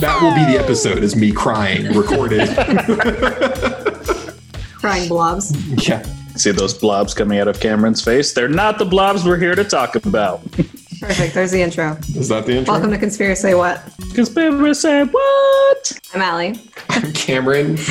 That will be the episode is me crying recorded. Crying blobs. yeah. See those blobs coming out of Cameron's face? They're not the blobs we're here to talk about. Perfect. There's the intro. Is that the intro? Welcome to Conspiracy What? Conspiracy, what? I'm Allie. I'm Cameron.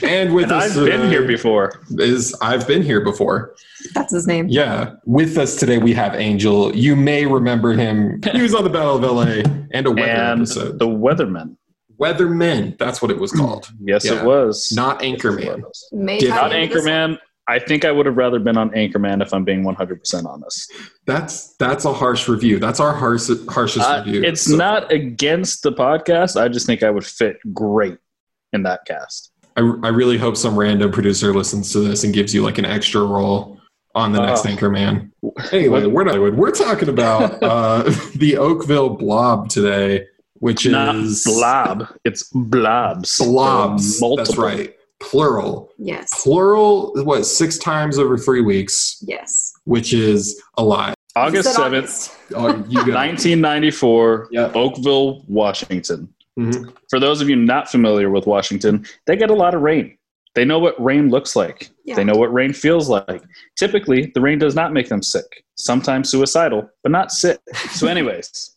And with And us I've been uh, here before. is I've been here before. That's his name. Yeah. With us today we have Angel. You may remember him. He was on the Battle of LA and a weather And episode. the Weatherman. Weathermen, that's what it was called. Yes, Yeah. it was. Not Anchorman. May Did- Not into this one. Anchorman. I think I would have rather been on Anchorman if I'm being 100% honest. That's that's a harsh review. That's our harsh, harshest Uh, review. it's So not against the podcast. I just think I would fit great in that cast. I, I really hope some random producer listens to this and gives you like an extra role on the next Oh. Anchorman. Anyway, we're not. We're talking about uh, the Oakville Blob today, which Not is blob. It's blobs. blobs. Multiple. That's right, plural. Yes. Plural. What six times over three weeks, Yes. which is a lot. August 7th, Oh, you got it. 1994, Yep. Oakville, Washington. Mhm. For those of you not familiar with Washington, they get a lot of rain. They know what rain looks like. Yeah. They know what rain feels like. Typically, the rain does not make them sick, sometimes suicidal, but not sick. So, anyways,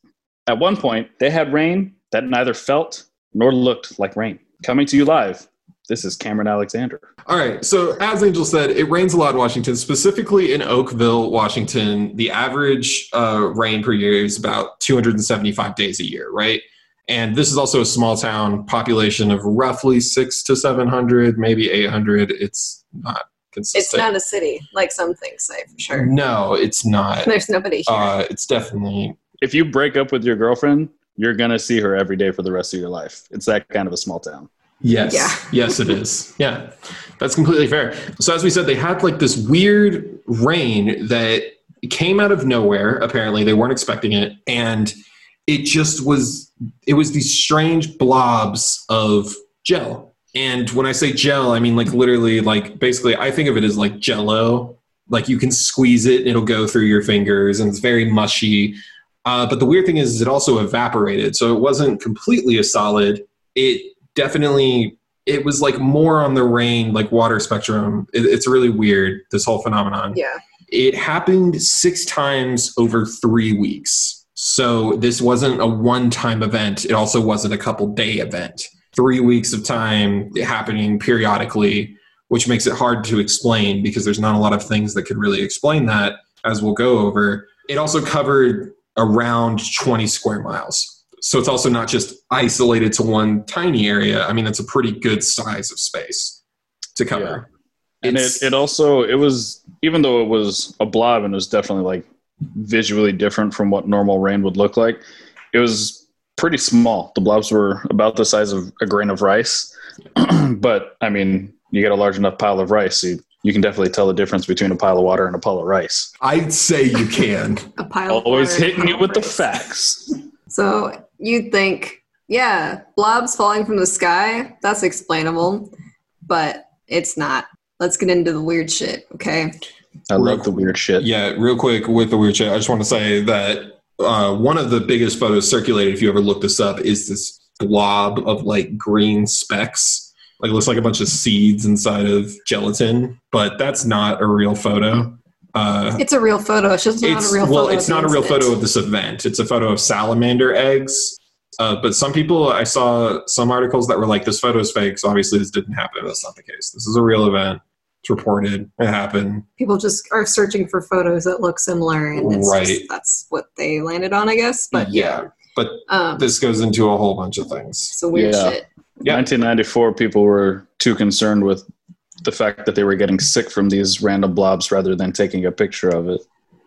at one point, they had rain that neither felt nor looked like rain. Coming to you live, this is Cameron Alexander. All right. So, as Angel said, it rains a lot in Washington, specifically in Oakville, Washington. The average uh, rain per year is about 275 days a year, right? And this is also a small town population of roughly six to 700, maybe 800. It's not consistent. It's not a city, like some things say for sure. No, it's not. There's nobody here. Uh, it's definitely. If you break up with your girlfriend, you're going to see her every day for the rest of your life. It's that kind of a small town. Yes. Yeah. Yes, it is. Yeah. That's completely fair. So, as we said, they had like this weird rain that came out of nowhere. Apparently, they weren't expecting it. And it just was, it was these strange blobs of gel. And when I say gel, I mean like literally, like basically, I think of it as like jello. Like you can squeeze it, it'll go through your fingers, and it's very mushy. Uh, but the weird thing is, it also evaporated. So it wasn't completely a solid. It definitely it was like more on the rain like water spectrum. It, it's really weird this whole phenomenon. Yeah. it happened six times over three weeks. So this wasn't a one-time event. It also wasn't a couple day event. Three weeks of time happening periodically which makes it hard to explain because there's not a lot of things that could really explain that as we'll go over. It also covered around 20 square miles so it's also not just isolated to one tiny area. I mean, it's a pretty good size of space to cover. and it, It's- it also it was even though it was a blob and it was definitely like visually different from what normal rain would look like it was pretty small the blobs were about the size of a grain of rice but i mean you get a large enough pile of rice you, you can definitely tell the difference between a pile of water and a pile of rice I'd say you can. A pile of always water hitting you with the facts So you'd think, yeah, blobs falling from the sky, that's explainable, but it's not. Let's get into the weird shit, okay? i love the weird shit yeah, real quick with the weird shit, I just want to say that uh, one of the biggest photos circulated, if you ever look this up, is this blob of like green specks. Like it looks like a bunch of seeds inside of gelatin, but that's not a real photo. Uh, It's a real photo. It's just not it's a real well, photo. it's not a real photo of this event. It's a photo of salamander eggs. Uh, but some people, I saw some articles that were like, "This photo is fake." So obviously, this didn't happen. That's not the case. This is a real event. It's reported. It happened. People just are searching for photos that look similar, and it's Right. just, that's what they landed on, I guess. But yeah, but um, this goes into a whole bunch of things. it's a weird Yeah. shit. Yeah. 1994 people were too concerned with the fact that they were getting sick from these random blobs rather than taking a picture of it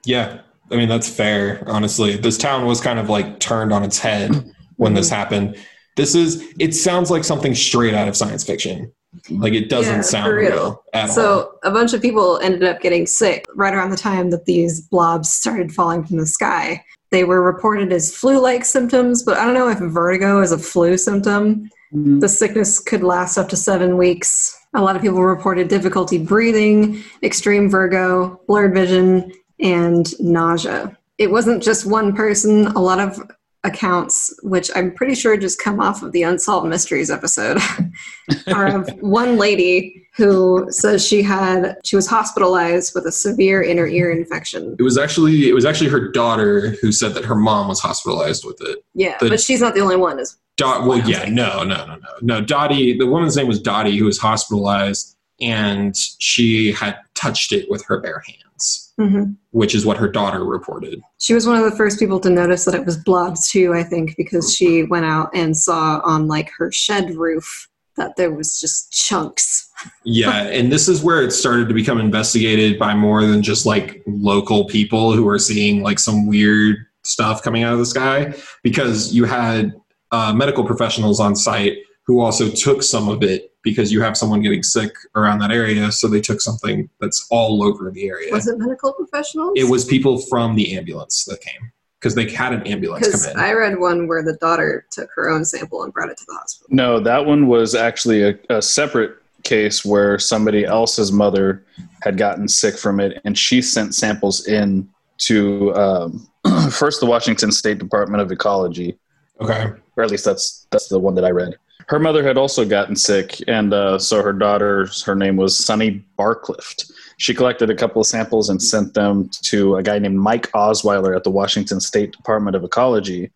Yeah, I mean that's fair. Honestly, this town was kind of like turned on its head when this mm-hmm. happened. This is. It sounds like something straight out of science fiction. Like it doesn't Yeah, sound real. real. at all. So a bunch of people ended up getting sick right around the time that these blobs started falling from the sky. They were reported as flu-like symptoms, but I don't know if vertigo is a flu symptom. Mm-hmm. The sickness could last up to seven weeks. A lot of people reported difficulty breathing, extreme vertigo, blurred vision, and nausea. It wasn't just one person. A lot of accounts, which I'm pretty sure just come off of the Unsolved Mysteries episode, are of one lady who says she had she was hospitalized with a severe inner ear infection. It was actually it was actually her daughter who said that her mom was hospitalized with it. Yeah, The- but she's not the only one. Is Dot. Well, yeah, no, no, no, no, no. Dottie. The woman's name was Dottie, who was hospitalized, and she had touched it with her bare hands, Mhm. which is what her daughter reported. She was one of the first people to notice that it was blobs too, I think, because she went out and saw on like her shed roof that there was just chunks. Yeah, and this is where it started to become investigated by more than just like local people who were seeing like some weird stuff coming out of the sky, because you had uh, medical professionals on site who also took some of it because you have someone getting sick around that area, so they took something that's all over the area. Was it medical professionals? It was people from the ambulance that came because they had an ambulance because come in. I read one where the daughter took her own sample and brought it to the hospital. No, that one was actually a, a separate case where somebody else's mother had gotten sick from it, and she sent samples in to um, first the Washington State Department of Ecology, okay. Or at least that's that's the one that I read. Her mother had also gotten sick, and uh, so her daughter, her name was Sunny Barclift. She collected a couple of samples and sent them to a guy named Mike Osweiler at the Washington State Department of Ecology,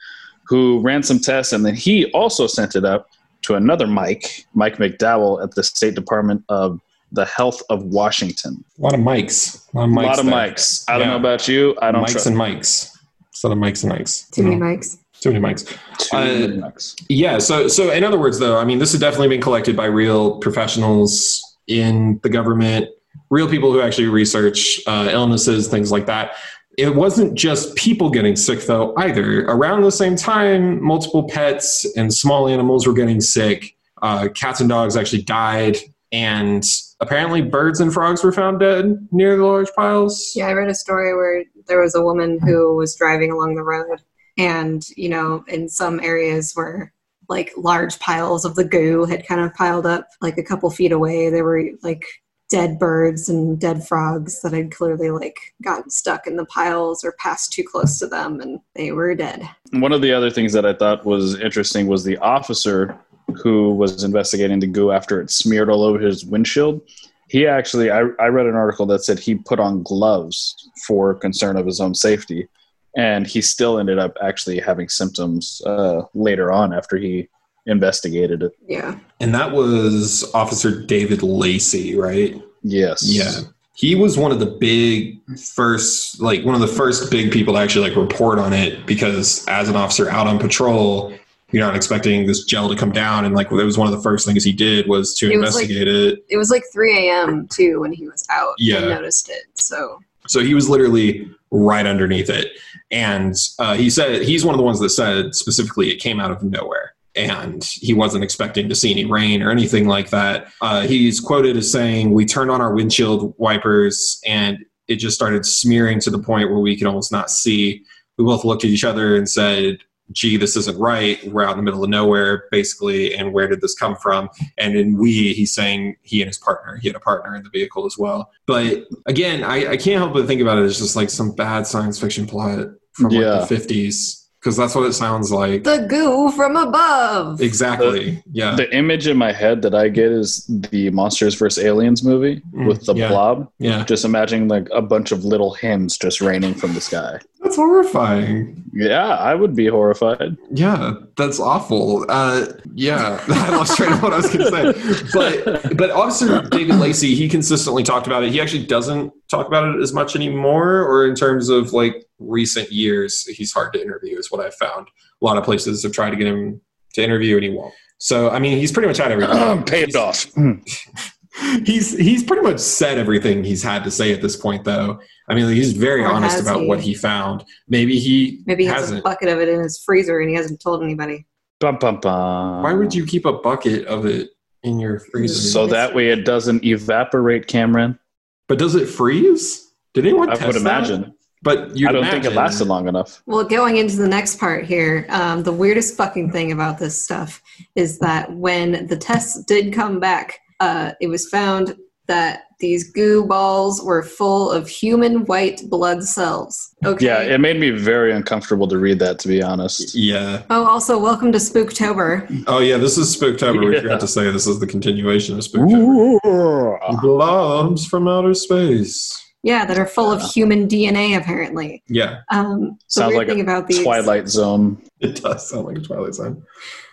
who ran some tests, and then he also sent it up to another Mike, Mike McDowell at the State Department of the Health of Washington. A lot of mics. A lot of A mics. lot of there. mics. I don't Yeah. know about you. I don't mics trust and mics. A lot of mics and mics. Too many mics. Too many mics. too Uh, many mics. Yeah. So, so in other words, though, I mean, this has definitely been collected by real professionals in the government, real people who actually research uh, illnesses, things like that. It wasn't just people getting sick, though, either. Around the same time, multiple pets and small animals were getting sick. Uh, cats and dogs actually died, and apparently, birds and frogs were found dead near the large piles. Yeah, I read a story where there was a woman who was driving along the road, and you know, in some areas where like large piles of the goo had kind of piled up, like a couple feet away, there were like dead birds and dead frogs that had clearly like gotten stuck in the piles or passed too close to them, and they were dead. One of the other things that I thought was interesting was the officer who was investigating the goo after it smeared all over his windshield. He actually, I, I read an article that said he put on gloves for concern of his own safety, and he still ended up actually having symptoms uh, later on after he investigated it. Yeah, And that was Officer David Lacey, right? Yes. Yeah. He was one of the big first, like one of the first big people to actually like report on it because as an officer out on patrol, you're not expecting this gel to come down. And like, it was one of the first things he did was to It was, like- investigate it. it was like 3 a.m. too when he was out. Yeah. and noticed it. So So he was literally right underneath it. And uh, he said, he's one of the ones that said specifically it came out of nowhere. And he wasn't expecting to see any rain or anything like that. Uh, he's quoted as saying, We turned on our windshield wipers and it just started smearing to the point where we could almost not see. We both looked at each other and said, Gee, this isn't right. We're out in the middle of nowhere, basically. And where did this come from? And in we, he's saying he and his partner, he had a partner in the vehicle as well. But again, I, I can't help but think about it as just like some bad science fiction plot from Yeah. like the 50s because that's what it sounds like. the goo from above. exactly. yeah. The image in my head that I get is the Monsters vs. Aliens movie Mm, with the yeah. blob. yeah. Just imagining like a bunch of little hens just raining from the sky. That's horrifying. Yeah, I would be horrified. Yeah, that's awful. Uh, yeah, I lost train of what I was going to say. But but Officer David Lacey, he consistently talked about it. He actually doesn't talk about it as much anymore, or in terms of like recent years, he's hard to interview, is what I've found. A lot of places have tried to get him to interview, and he won't. So I mean, he's pretty much had everything. Paid off. he's he's pretty much said everything he's had to say at this point, though. I mean, he's very Or honest about he? what he found. Maybe he Maybe he has a hasn't. bucket of it in his freezer and he hasn't told anybody. Bum, bum, bum. Why would you keep a bucket of it in your freezer? So that way it doesn't evaporate, Cameron. but does it freeze? Did anyone I test would that? imagine. But you I don't think it lasted long enough. Well, going into the next part here, um, the weirdest fucking thing about this stuff is that when the tests did come back, uh, it was found that these goo balls were full of human white blood cells. Okay. Yeah, it made me very uncomfortable to read that, to be honest. Yeah. oh, also, welcome to Spooktober. Oh yeah, this is Spooktober. We Yeah. forgot to say this is the continuation of Spooktober. Blobs from outer space. Yeah, that are full of human DNA, apparently. Yeah, Um, the Sounds like a about these, Twilight Zone. it does sound like a Twilight Zone.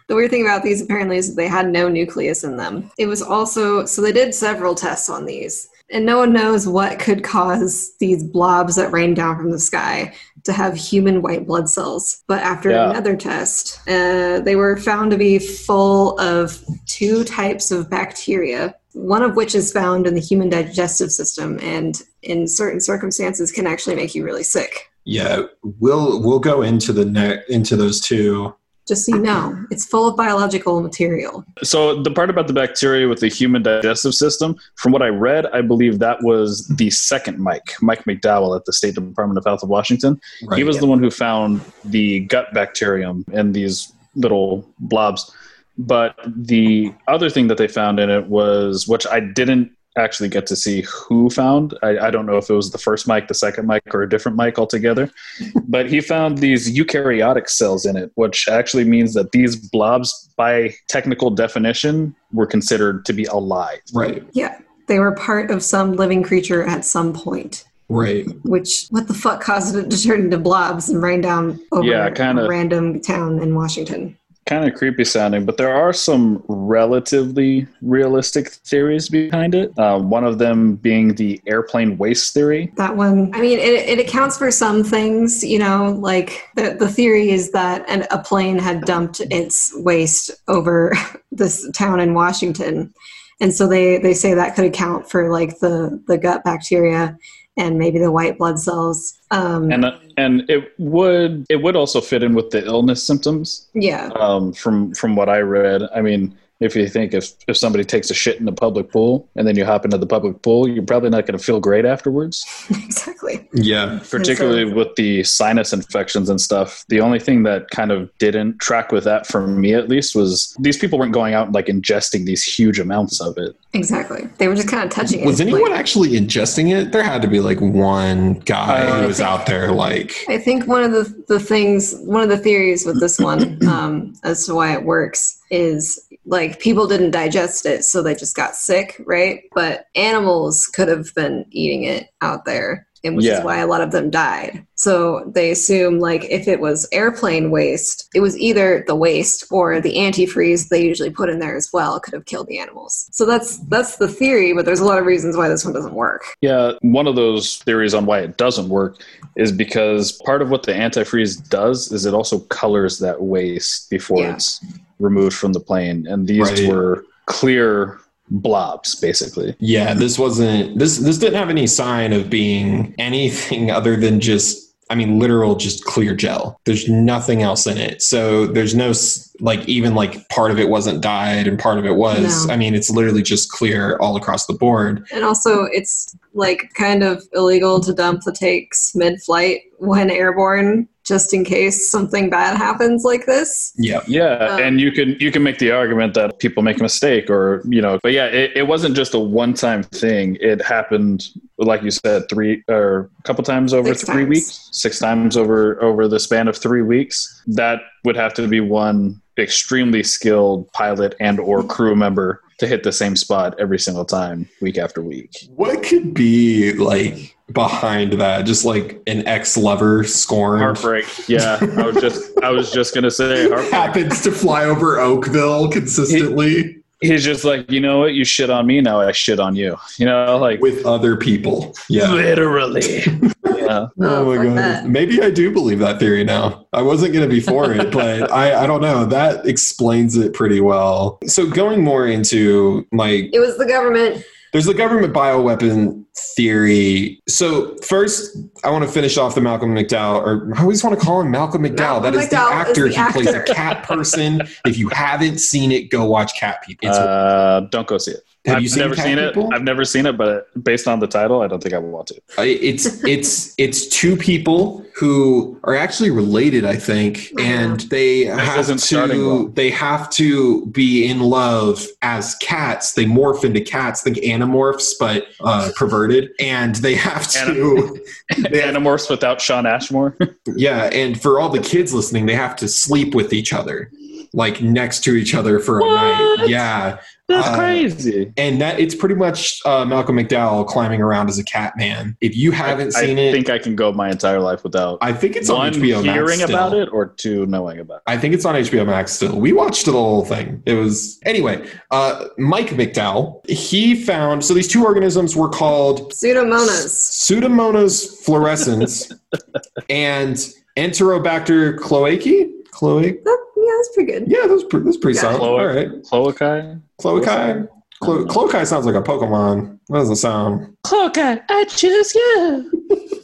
The weird thing about these apparently is that they had no nucleus in them. It was also so they did several tests on these, and no one knows what could cause these blobs that rain down from the sky to have human white blood cells. But after Yeah. another test, uh, they were found to be full of two types of bacteria. One of which is found in the human digestive system, and in certain circumstances can actually make you really sick. Yeah, we'll we'll go into the ne- into those two. Just so you know, it's full of biological material. So the part about the bacteria with the human digestive system, from what I read, I believe that was the second Mike, Mike McDowell at the State Department of Health of Washington. Right. He was the one who found the gut bacterium and these little blobs. But the other thing that they found in it was, which I didn't actually get to see who found. I, I don't know if it was the first mic, the second mic, or a different mic altogether. but he found these eukaryotic cells in it, which actually means that these blobs, by technical definition, were considered to be alive. right. Yeah, they were part of some living creature at some point. Right. Which, what the fuck caused it to turn into blobs and rain down over Yeah, kinda. a random town in Washington? Kind of creepy sounding, but there are some relatively realistic theories behind it. Uh, one of them being the airplane waste theory. That one, I mean, it, it accounts for some things, you know, like the, the theory is that an, a plane had dumped its waste over this town in Washington. And so they, they say that could account for like the, the gut bacteria and maybe the white blood cells. Um, And and it would it would also fit in with the illness symptoms yeah, um, from from what I read. I mean, if you think if if somebody takes a shit in the public pool and then you hop into the public pool, you're probably not going to feel great afterwards. exactly. Yeah. particularly with the sinus infections and stuff. The only thing that kind of didn't track with that for me at least was these people weren't going out and like ingesting these huge amounts of it. Exactly. They were just kind of touching it. Was Like- anyone actually ingesting it? There had to be like one guy Uh, who was out there like I think one of the, the things, one of the theories with this one, um, as to why it works, is like people didn't digest it, so they just got sick, right? But animals could have been eating it out there, and which Yeah. is why a lot of them died. So they assume like if it was airplane waste, it was either the waste or the antifreeze they usually put in there as well could have killed the animals. So that's that's the theory, but there's a lot of reasons why this one doesn't work. Yeah, one of those theories on why it doesn't work is because part of what the antifreeze does is it also colors that waste before Yeah. it's removed from the plane. And these Right. were clear blobs, basically. Yeah, this wasn't this this didn't have any sign of being anything other than just I mean literal just clear gel. There's nothing else in it. So there's no like even like part of it wasn't dyed and part of it was. No. I mean it's literally just clear all across the board. And also, it's like kind of illegal to dump the takes mid flight when airborne, just in case something bad happens like this. Yeah. Yeah, Um, and you can you can make the argument that people make a mistake, or you know, but yeah, it, it wasn't just a one time thing. It happened, like you said, three or a couple times over three times. weeks, six times over over the span of three weeks. That would have to be one extremely skilled pilot and or crew member to hit the same spot every single time, week after week. What could be like behind that? Just like an ex lover scorned Heartbreak. Yeah, I was just I was just gonna say heartbreak. happens to fly over Oakville consistently He's just like, you know what, you shit on me, now I shit on you. You know, like with other people. Yeah. literally. yeah. Oh, Oh, my god. that. Maybe I do believe that theory now. I wasn't going to be for it, but I, I don't know. That explains it pretty well. So going more into like It was the government. There's the government bioweapon theory. So first I want to finish off the Malcolm McDowell or I always want to call him Malcolm McDowell. Malcolm that is McDowell the is actor. the he plays a cat person. if you haven't seen it, go watch Cat People. It's Uh, don't go see it. Have I've you seen never Cat seen People? it. I've never seen it, but based on the title, I don't think I would want to. It's it's it's two people who are actually related, I think, and they have to well. they have to be in love as cats. They morph into cats, think animorphs, but uh, perverted, and they have to. they have- Animorphs without Shawn Ashmore. yeah, and for all the kids listening, they have to sleep with each other, like next to each other for a night. Yeah, That's Uh, crazy. and that it's pretty much uh, Malcolm McDowell climbing around as a cat man. If you haven't seen I it, I think I can go my entire life without I think it's on one HBO Max hearing still. about it or two knowing about it. I think it's on HBO Max still. We watched the whole thing. It was anyway. Uh, Mike McDowell. He found so these two organisms were called Pseudomonas. Pseudomonas fluorescens and Enterobacter cloacae. Cloacae. That, yeah, that's pretty good. Yeah, that's pretty, that's pretty Yeah. solid. Cloac- All right. Cloacae? Cloacae. Chloe, Cloacae sounds like a Pokemon. What does it sound? Cloacae, I choose you.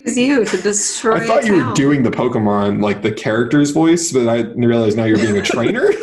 It's you to destroy. I thought a you were doing the Pokemon, like the character's voice, but I realized now you're being a trainer.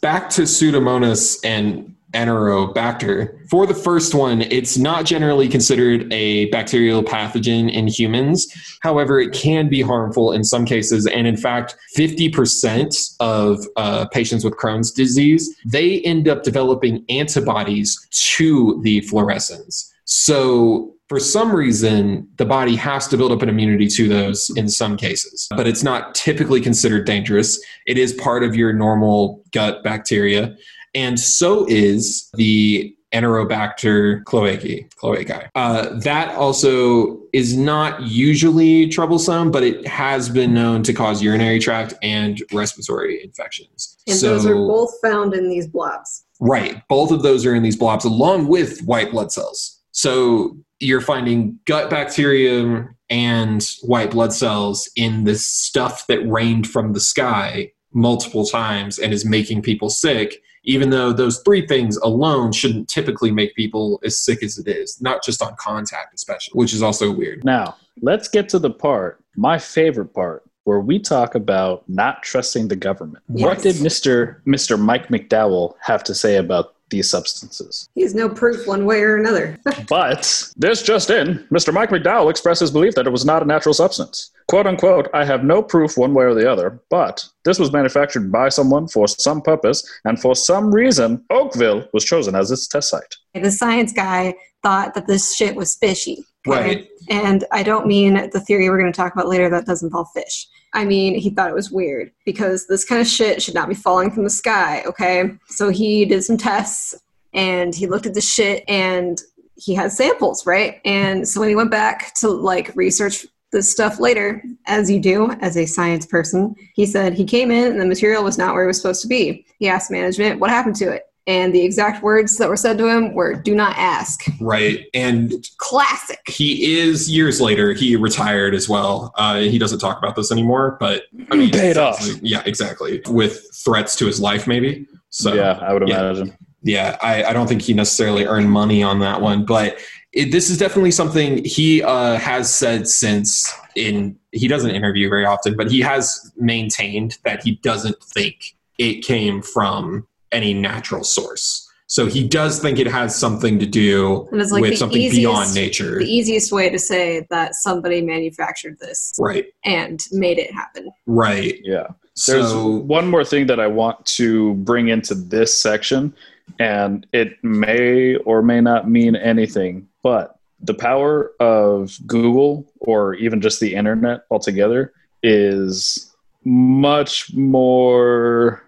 Back to Pseudomonas and Enterobacter. For the first one, it's not generally considered a bacterial pathogen in humans. However, it can be harmful in some cases. And in fact, 50% of uh, patients with Crohn's disease, they end up developing antibodies to the fluorescens. So for some reason, the body has to build up an immunity to those in some cases, but it's not typically considered dangerous. It is part of your normal gut bacteria. And so is the Enterobacter cloacae. cloacae. Uh, that also is not usually troublesome, but it has been known to cause urinary tract and respiratory infections. And so, those are both found in these blobs. Right. Both of those are in these blobs along with white blood cells. So you're finding gut bacterium and white blood cells in this stuff that rained from the sky multiple times and is making people sick, even though those three things alone shouldn't typically make people as sick as it is, not just on contact, especially, which is also weird. Now, let's get to the part, my favorite part, where we talk about not trusting the government. What did Mr. Mr. Mike McDowell have to say about these substances? He has no proof one way or another. But this just in, Mr. Mike McDowell expressed his belief that it was not a natural substance. Quote unquote, I have no proof one way or the other, but this was manufactured by someone for some purpose, and for some reason, Oakville was chosen as its test site. the science guy thought that this shit was fishy. Right. And I don't mean the theory we're going to talk about later that does involve fish. I mean, he thought it was weird because this kind of shit should not be falling from the sky, okay? So he did some tests and he looked at the shit and he had samples, right? And so when he went back to like research this stuff later, as you do as a science person, he said he came in and the material was not where it was supposed to be. He asked management what happened to it. And the exact words that were said to him were, do not ask. Right. And Classic. he is years later he retired as well uh, he doesn't talk about this anymore but i mean Paid off. yeah exactly with threats to his life maybe so yeah, I would yeah. imagine. yeah I, I don't think he necessarily earned money on that one but it, this is definitely something he uh, has said since in he doesn't interview very often but he has maintained that he doesn't think it came from any natural source so he does think it has something to do And it's like with the something easiest- beyond nature The easiest way to say that somebody manufactured this right and made it happen. right Yeah. There's so one more thing that I want to bring into this section, and it may or may not mean anything, but the power of Google or even just the internet altogether is much more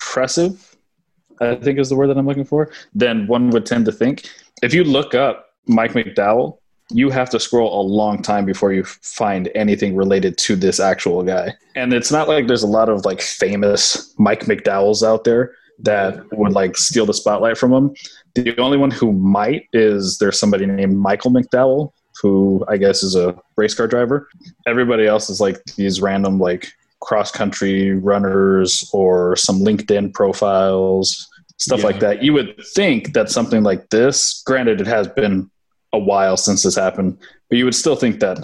impressive, I think is the word that I'm looking for, than one would tend to think. If you look up Mike McDowell, you have to scroll a long time before you find anything related to this actual guy. And it's not like there's a lot of like famous Mike McDowells out there that would like steal the spotlight from him. The only one who might is there's somebody named Michael McDowell, who I guess is a race car driver. Everybody else is like these random like cross country runners or some LinkedIn profiles, stuff Yeah. like that. You would think that something like this, granted, it has been a while since this happened, but you would still think that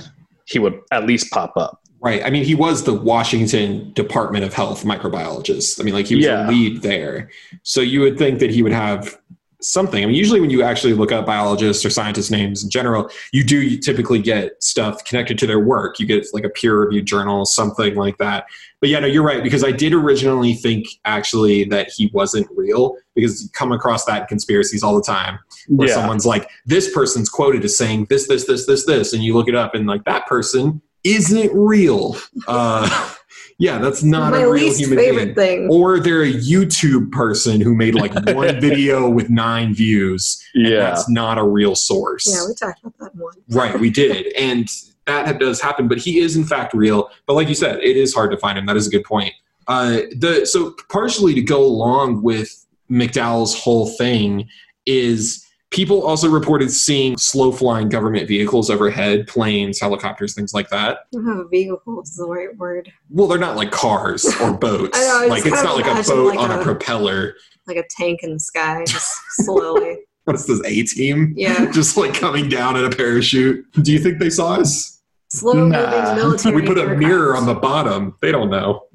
he would at least pop up. Right. I mean, he was the Washington Department of Health microbiologist. I mean, like he was Yeah. the lead there. So you would think that he would have something. I mean, usually when you actually look up biologists or scientists' names in general, you do typically get stuff connected to their work. You get like a peer reviewed journal, something like that. But yeah, no, you're right, because I did originally think actually that he wasn't real because you come across that in conspiracies all the time where yeah. someone's like, this person's quoted as saying this, this, this, this, this, and you look it up and like that person isn't real. Uh, yeah, that's not My a real least human favorite being. thing. Or they're a YouTube person who made like one video with nine views. and yeah. That's not a real source. Yeah, we talked about that one. Right, we did. And that does happen, but he is in fact real. But like you said, it is hard to find him. That is a good point. Uh, the so partially to go along with McDowell's whole thing is people also reported seeing slow flying government vehicles overhead, planes, helicopters, things like that. I don't know if vehicle is the right word. Well, they're not like cars or boats. I know, I like it's not like a boat like on a, a- propeller. Like a tank in the sky, just slowly. What's this A team? Yeah. Just like coming down in a parachute. Do you think they saw us? Slow moving Nah. military. We put a mirror on the bottom. They don't know.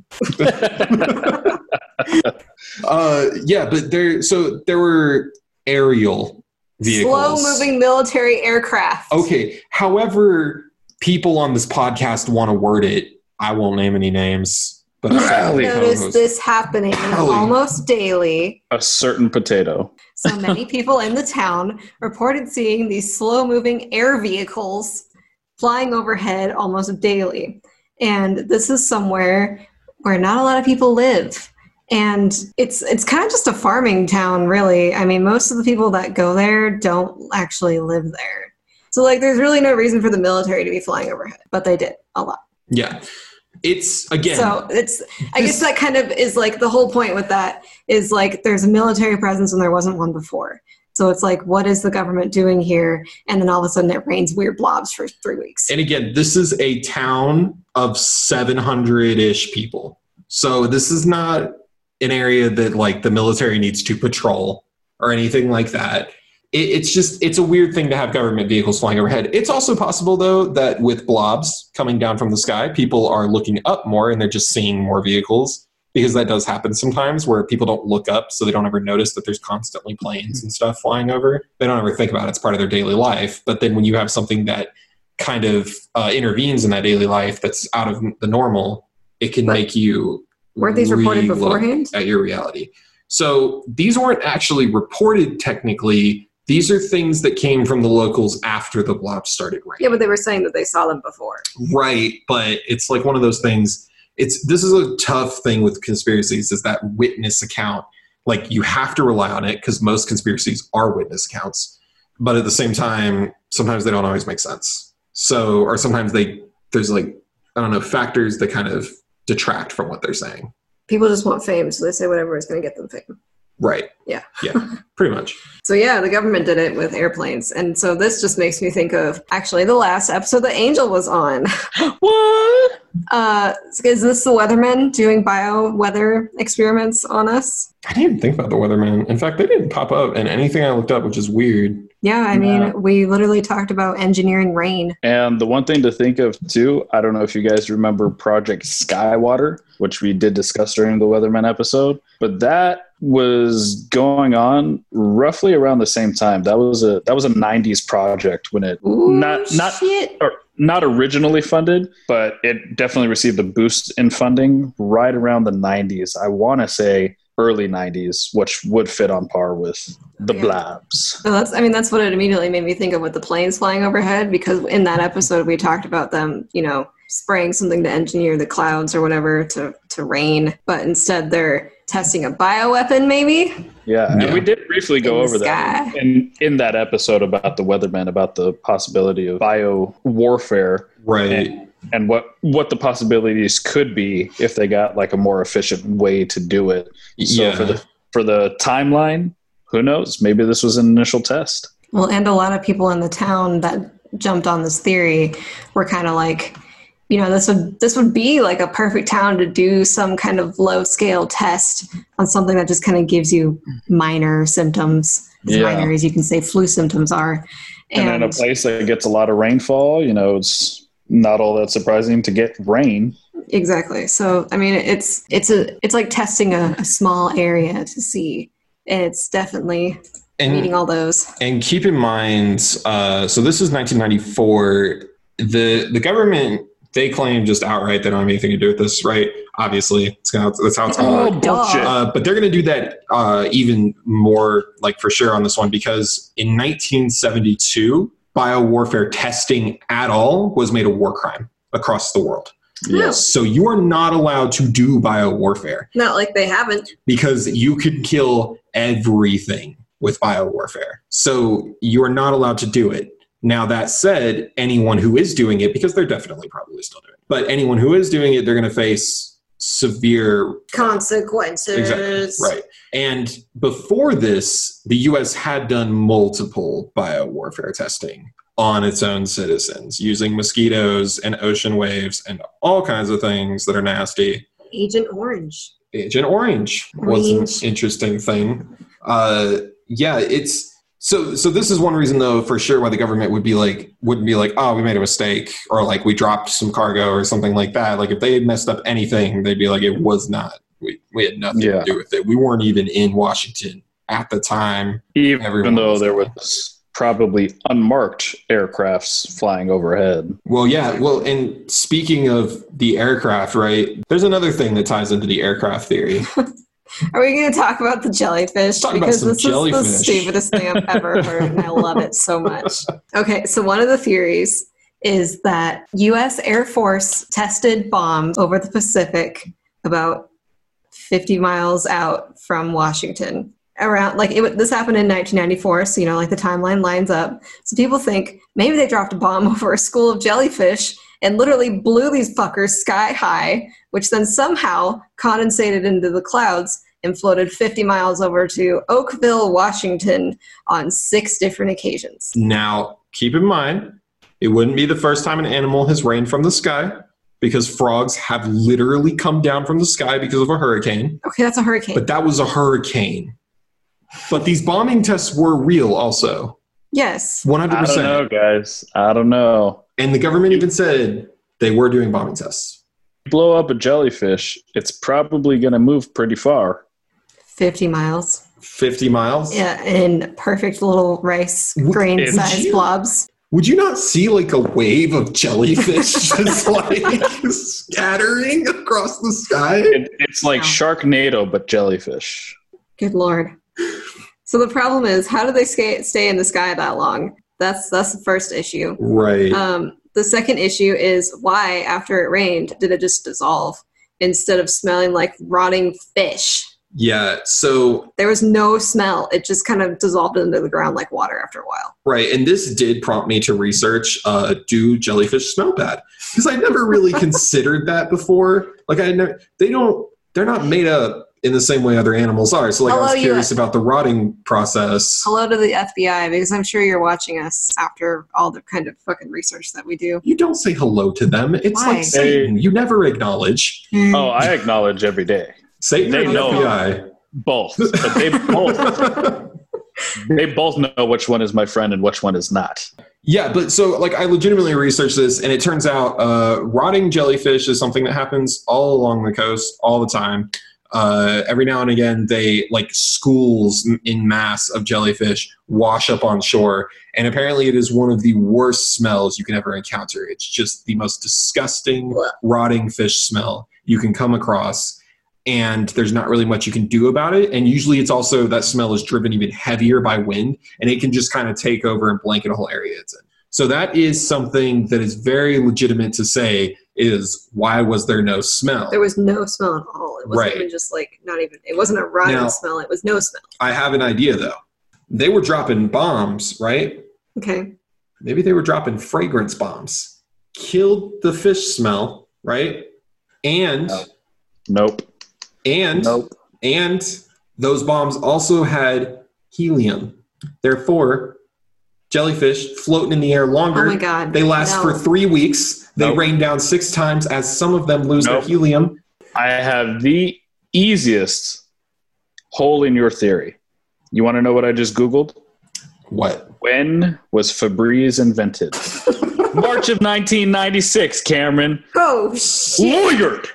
Uh, yeah, but there. So there were aerial vehicles. Slow moving military aircraft. Okay. However, people on this podcast want to word it. I won't name any names, but I Rally noticed co-host- this happening Rally. almost daily. a certain potato. So many people in the town reported seeing these slow moving air vehicles flying overhead almost daily. And this is somewhere where not a lot of people live. And it's it's kind of just a farming town, really. I mean, most of the people that go there don't actually live there. So like there's really no reason for the military to be flying overhead, but they did a lot. Yeah, it's again. So it's I this- guess that kind of is like the whole point with that is like there's a military presence and there wasn't one before. So it's like what is the government doing here? And then all of a sudden it rains weird blobs for three weeks. and again, this is a town of 700 ish people. So this is not an area that like the military needs to patrol or anything like that. It, it's just it's a weird thing to have government vehicles flying overhead. It's also possible though that with blobs coming down from the sky, people are looking up more and they're just seeing more vehicles because that does happen sometimes where people don't look up so they don't ever notice that there's constantly planes and stuff flying over. They don't ever think about it. It's part of their daily life. But then when you have something that kind of uh, intervenes in that daily life that's out of the normal, it can But make you Weren't these reported beforehand? at your reality. So these weren't actually reported technically. These are things that came from the locals after the blob started raining. Yeah, but they were saying that they saw them before. Right, but it's like one of those things. It's this is a tough thing with conspiracies is that witness account. Like you have to rely on it because most conspiracies are witness accounts, but at the same time, sometimes they don't always make sense. So, or sometimes they there's like I don't know factors that kind of detract from what they're saying. People just want fame, so they say whatever is going to get them fame. Right. Yeah. Yeah. Pretty much. So yeah, the government did it with airplanes, and so this just makes me think of actually the last episode that Angel was on. What? Uh, is this the weathermen doing bio weather experiments on us? I didn't even think about the weatherman. In fact, they didn't pop up in anything I looked up, which is weird. Yeah, I mean, Yeah. we literally talked about engineering rain. And the one thing to think of too, I don't know if you guys remember Project Skywater, which we did discuss during the Weatherman episode, but that was going on roughly around the same time. That was a that was a 90s project when it Ooh, Not- not- shit. or not originally funded, but it definitely received a boost in funding right around the 90s. I want to say early 90s, which would fit on par with the Yeah. Blabs. So that's, I mean, that's what it immediately made me think of with the planes flying overhead, because in that episode we talked about them, you know, spraying something to engineer the clouds or whatever to, to rain, but instead they're testing a bioweapon, maybe. Yeah, Yeah. and we did briefly go In over that in in that episode about the weatherman, about the possibility of bio warfare Right. and, and what what the possibilities could be if they got like a more efficient way to do it. So yeah. for the for the timeline, who knows? Maybe this was an initial test. Well, and a lot of people in the town that jumped on this theory were kind of like, you know, this would this would be like a perfect town to do some kind of low scale test on something that just kind of gives you minor symptoms, as Yeah. minor as you can say flu symptoms are. And, in a place that gets a lot of rainfall, you know, it's not all that surprising to get rain. Exactly. So I mean, it's it's a it's like testing a, a small area to see. It's definitely and, meeting all those. and keep in mind, uh, so this is 1994. The the government they claim just outright they don't have anything to do with this, right? Obviously, it's gonna, that's how it's going to Oh, work. bullshit. Uh, but they're going to do that uh, even more, like for sure, on this one because in 1972, biowarfare testing at all was made a war crime across the world. yes. So you are not allowed to do biowarfare Not like they haven't. because you can kill everything with biowarfare. So you are not allowed to do it. Now, that said, anyone who is doing it, because they're definitely probably still doing it, but anyone who is doing it, they're going to face severe Consequences. Exactly. Right. And before this, the US had done multiple biowarfare testing on its own citizens using mosquitoes and ocean waves and all kinds of things that are nasty. Agent Orange. Agent Orange was an interesting thing. Uh, yeah, it's so. So this is one reason, though, for sure, why the government would be like, wouldn't be like, oh, we made a mistake, or like we dropped some cargo or something like that. Like if they had messed up anything, they'd be like, it was not. We we had nothing Yeah. to do with it. We weren't even in Washington at the time. Even Everyone though was there there. was probably unmarked aircrafts flying overhead. Well, yeah. Well, and speaking of the aircraft, right? There's another thing that ties into the aircraft theory. Are we going to talk about the jellyfish? Talk because this is the stupidest thing I've ever heard, and I love it so much. Okay, so one of the theories is that U.S. Air Force tested bombs over the Pacific about 50 miles out from Washington. Around like it, this happened in 1994, so you know, like the timeline lines up. So people think maybe they dropped a bomb over a school of jellyfish and literally blew these fuckers sky high, which then somehow condensated into the clouds and floated 50 miles over to Oakville, Washington on six different occasions. Now, keep in mind, it wouldn't be the first time an animal has rained from the sky because frogs have literally come down from the sky because of a hurricane. Okay, that's a hurricane. But that was a hurricane. But these bombing tests were real also. yes. 100%. I don't know, guys. I don't know. And the government even said they were doing bombing tests. Blow up a jellyfish, it's probably going to move pretty far. 50 miles. 50 miles. Yeah, in perfect little rice Would- grain Would sized you- blobs. Would you not see like a wave of jellyfish just like scattering across the sky? It, it's like Wow. Sharknado, but jellyfish. Good lord. So the problem is, how do they stay, stay in the sky that long? That's that's the first issue. Right. Um, the second issue is why, after it rained, did it just dissolve instead of smelling like rotting fish? yeah. So There was no smell. It just kind of dissolved into the ground like water after a while. Right, and this did prompt me to research: uh, Do jellyfish smell bad? Because I never really considered that before. Like I never, they don't, they're not made up in the same way other animals are. So like I was curious US. about the rotting process. Hello to the FBI because I'm sure you're watching us after all the kind of fucking research that we do. You don't say hello to them. It's Why? like Satan. You never acknowledge Oh, I acknowledge every day. Satan They or know. FBI. Both. But they both they both know which one is my friend and which one is not. Yeah, but so like I legitimately researched this, and it turns out uh, rotting jellyfish is something that happens all along the coast all the time. Uh, every now and again, they like schools in mass of jellyfish wash up on shore, and apparently, it is one of the worst smells you can ever encounter. It's just the most disgusting, rotting fish smell you can come across, and there's not really much you can do about it. And usually, it's also that smell is driven even heavier by wind, and it can just kind of take over and blanket a whole area it's in. So that is something that is very legitimate to say is why was there no smell? There was no smell at all. It wasn't Right. even just like not even. It wasn't a rotting Now- smell. It was no smell. I have an idea though. They were dropping bombs, right? Okay. Maybe they were dropping fragrance bombs. Killed the fish smell, right? And No. Nope. and Nope. and those bombs also had helium. Therefore, jellyfish floating in the air Oh longer. my god. They last No. for three weeks. They Nope. rain down six times as some of them lose Nope. their helium. I have the easiest hole in your theory. You want to know what I just Googled? What? When was Febreze invented? March of 1996, Cameron. Oh shit! Lawyered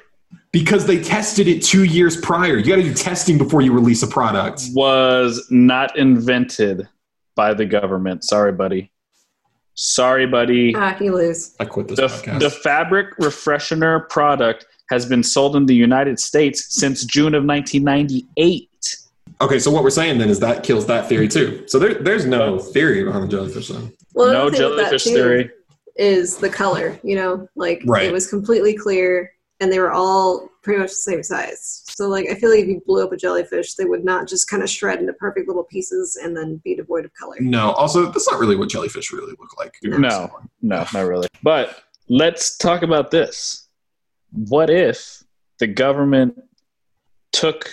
because they tested it two years prior. You got to do testing before you release a product. was not invented by the government. Sorry, buddy. Sorry, buddy. Ah, you lose. I quit this The, podcast. the fabric refreshener product has been sold in the United States since June of 1998. okay, so what we're saying then is that kills that theory too. So there, there's no theory behind the jellyfish then. Well, no another thing with that, jellyfish theory. is the color. You know, like Right. it was completely clear, and they were all pretty much the same size. So, like, I feel like if you blew up a jellyfish, they would not just kind of shred into perfect little pieces and then be devoid of color. No, also that's not really what jellyfish really look like. No, no, not really. But let's talk about this. What if the government took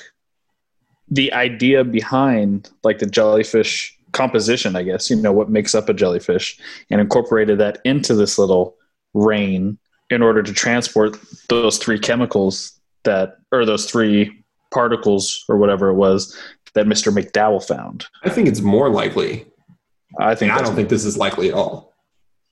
the idea behind like the jellyfish composition, I guess, you know, what makes up a jellyfish, and incorporated that into this little rain in order to transport those three chemicals that, or those three particles or whatever it was that Mr. McDowell found. I think it's more likely. I think And I don't think this is likely at all.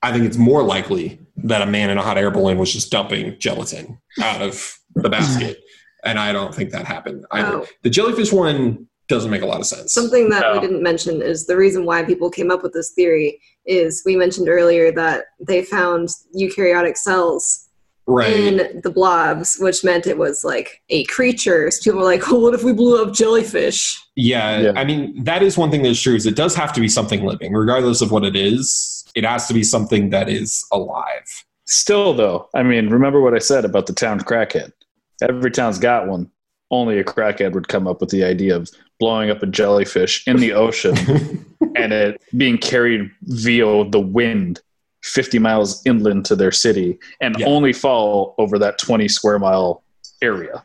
I think it's more likely that a man in a hot air balloon was just dumping gelatin out of the basket. and I don't think that happened either. Oh. The jellyfish one doesn't make a lot of sense. Something that we didn't mention is the reason why people came up with this theory is we mentioned earlier that they found eukaryotic cells right. in the blobs, which meant it was like a creature. So people were like, "Oh, what if we blew up jellyfish?" Yeah, Yeah. I mean that is one thing that's true. Is it does have to be something living, regardless of what it is. It has to be something that is alive. Still, though, I mean, remember what I said about the town crackhead. Every town's got one. Only a crackhead would come up with the idea of blowing up a jellyfish in the ocean and it being carried via the wind 50 miles inland to their city and Yeah. only fall over that 20 square mile area.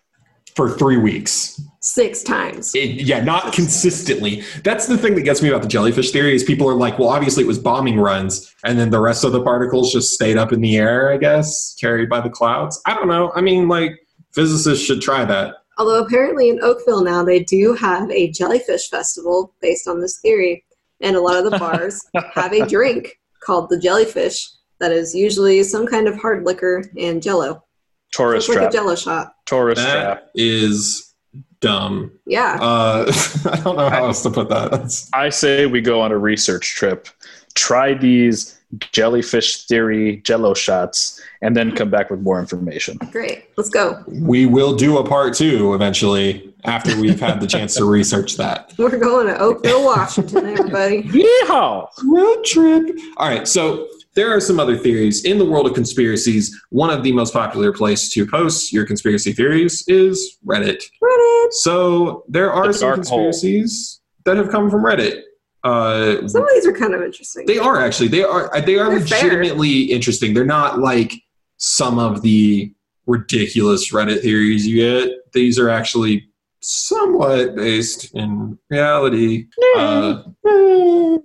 For three weeks. Six times. It, yeah, not consistently. That's the thing that gets me about the jellyfish theory is people are like, well, obviously it was bombing runs, and then the rest of the particles just stayed up in the air, I guess, carried by the clouds. I don't know. I mean, like, physicists should try that. Although apparently in Oakville now they do have a jellyfish festival based on this theory, and a lot of the bars have a drink called the jellyfish that is usually some kind of hard liquor and jello. Tourist It's like a jello shot. Tourist trap. That is dumb. Yeah. Uh, I don't know how else to put that. That's, I say we go on a research trip, try these jellyfish theory jello shots, and then come back with more information. Great. Let's go. we will do a part two eventually after we've had the chance to research that. We're going to Oakville, Washington, everybody. Yeehaw! Road trip. All right, so there are some other theories in the world of conspiracies. One of the most popular place to post your conspiracy theories is Reddit. Reddit. So there are The some dark hole. conspiracies that have come from Reddit. Uh, Some of these are kind of interesting. they are actually they are they are They're fair. legitimately interesting. They're not like some of the ridiculous Reddit theories you get. These are actually somewhat based in reality. Uh,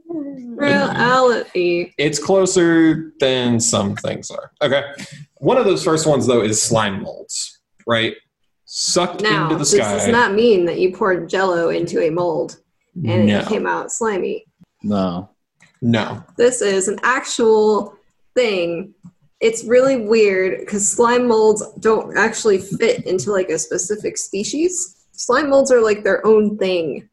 Reality. it's closer than some things are. Okay. One of those first ones though is slime molds, right? Sucked Now, into the sky. this does not mean that you poured jello into a mold and no. it came out slimy. No. no. This is an actual thing. It's really weird because slime molds don't actually fit into like a specific species. Slime molds are like their own thing.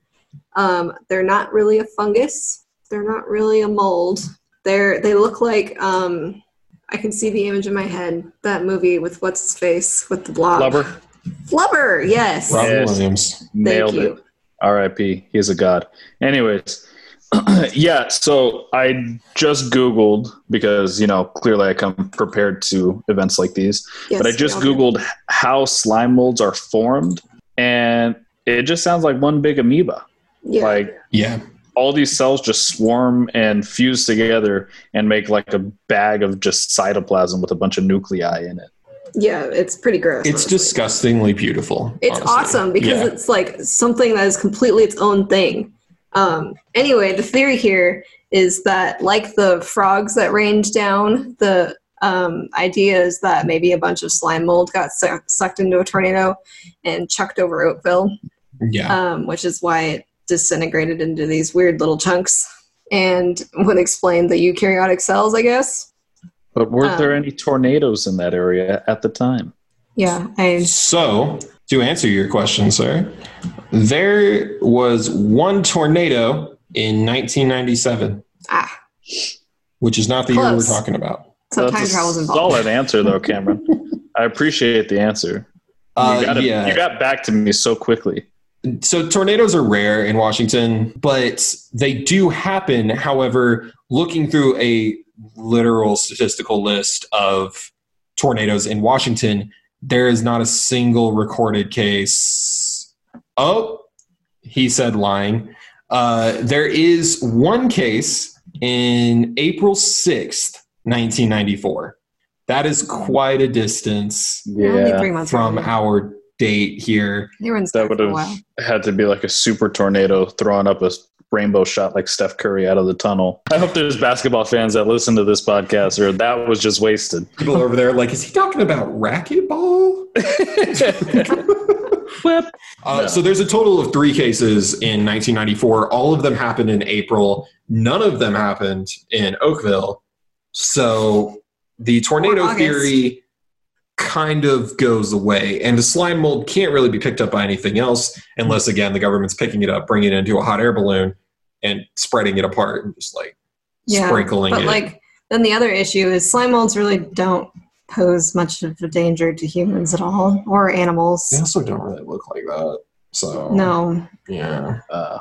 Um, they're not really a fungus. They're not really a mold. They're they look like um, I can see the image in my head. That movie with what's his face with the blob. Blubber. Flubber. Yes. Robin Yes. Williams. Nailed you. it. R.I.P. He's a god. Anyways, yeah. So I just Googled because you know clearly I come prepared to events like these. Yes, but I just we all do. Googled how slime molds are formed, and it just sounds like one big amoeba. Yeah. Like Yeah. all these cells just swarm and fuse together and make like a bag of just cytoplasm with a bunch of nuclei in it. Yeah, it's pretty gross. It's honestly. disgustingly beautiful. It's honestly. awesome because Yeah. it's like something that is completely its own thing. Um, anyway, the theory here is that, like the frogs that rained down, the um, idea is that maybe a bunch of slime mold got su- sucked into a tornado and chucked over Oakville, yeah. um, which is why it disintegrated into these weird little chunks and would explain the eukaryotic cells, I guess. But were Um, there any tornadoes in that area at the time? Yeah, I So, to answer your question, sir, there was one tornado in 1997, ah. which is not the year we're talking about. So That's time a travel's involved. Solid answer, though, Cameron. I appreciate the answer. Uh, you, got it- yeah. you got back to me so quickly. so tornadoes are rare in Washington, but they do happen. However, looking through a literal statistical list of tornadoes in Washington, there is not a single recorded case. Oh, he said lying. Uh, there is one case in April 6th, 1994. That is quite a distance Yeah, from our date here. They were in that would have had to be like a super tornado throwing up a rainbow shot like Steph Curry out of the tunnel. I hope there's basketball fans that listen to this podcast, or that was just wasted. People over there are like, is he talking about racquetball? Whip. Uh, No. So there's a total of three cases in 1994. All of them happened in April. None of them happened in Oakville. So the tornado theory kind of goes away. And the slime mold can't really be picked up by anything else unless, again, the government's picking it up, bringing it into a hot air balloon, and spreading it apart and just like Yeah, sprinkling But it. like then the other issue is slime molds really don't pose much of a danger to humans at all or animals. they also don't really look like that. So No. yeah, Uh,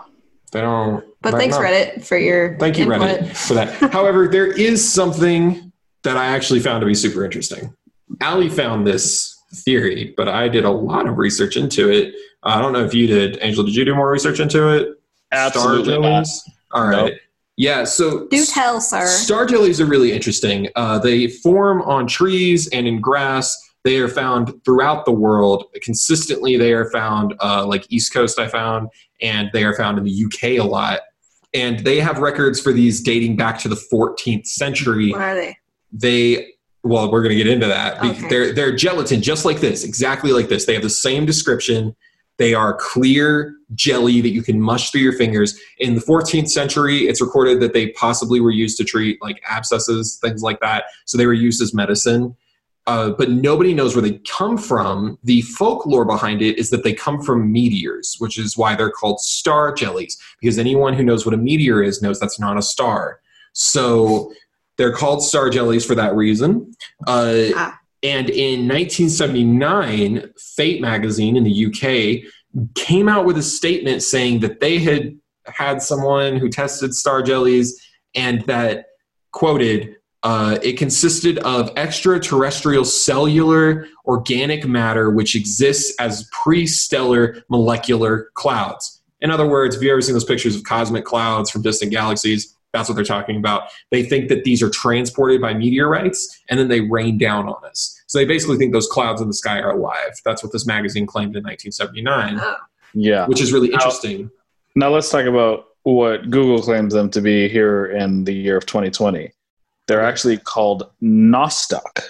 they don't. But thanks not- Reddit for your Thank you, input. Reddit, for that. However, there is something that I actually found to be super interesting. Allie found this theory, but I did a lot of research into it. I don't know if you did. Angel, did you do more research into it? Absolutely Star not. All right. Nope. Yeah, so Do tell, sir. Star jellies are really interesting. Uh, they form on trees and in grass. They are found throughout the world. Consistently, they are found uh, like East Coast, I found, and they are found in the UK a lot. And they have records for these dating back to the 14th century. What are they? They, well, we're going to get into that. Okay. They're, they're gelatin, just like this, exactly like this. They have the same description. They are clear jelly that you can mush through your fingers. In the 14th century, it's recorded that they possibly were used to treat like abscesses, things like that. So they were used as medicine. Uh, but nobody knows where they come from. The folklore behind it is that they come from meteors, which is why they're called star jellies, because anyone who knows what a meteor is knows that's not a star. So they're called star jellies for that reason. Uh, Ah. And in 1979, Fate magazine in the UK came out with a statement saying that they had had someone who tested star jellies and that, quoted, uh, it consisted of extraterrestrial cellular organic matter which exists as pre-stellar molecular clouds. In other words, if you've ever seen those pictures of cosmic clouds from distant galaxies, that's what they're talking about. They think that these are transported by meteorites and then they rain down on us. So they basically think those clouds in the sky are alive. That's what this magazine claimed in 1979, Oh, yeah. which is really Now- interesting. Now let's talk about what Google claims them to be here in the year of 2020. They're actually called Nostoc.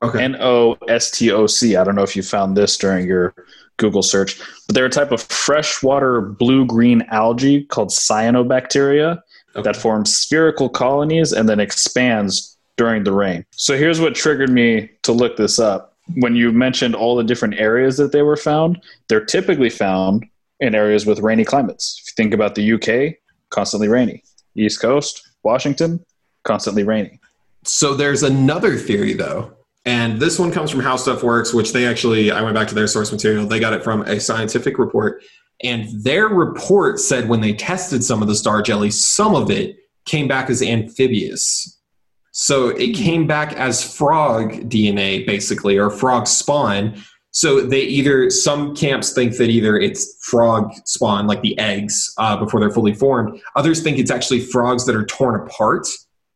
Okay. N O S T O C. I don't know if you found this during your Google search, but they're a type of freshwater blue green algae called cyanobacteria Okay. that forms spherical colonies and then expands during the rain. So here's what triggered me to look this up. When you mentioned all the different areas that they were found, they're typically found in areas with rainy climates. If you think about the UK, constantly rainy. East Coast, Washington, constantly rainy. So there's another theory though, and this one comes from How Stuff Works, which they actually I went back to their source material. They got it from a scientific report, and their report said when they tested some of the star jelly, some of it came back as amphibious. So it came back as frog DNA basically, or frog spawn. So they either some camps think that either it's frog spawn, like the eggs, uh, before they're fully formed. Others think it's actually frogs that are torn apart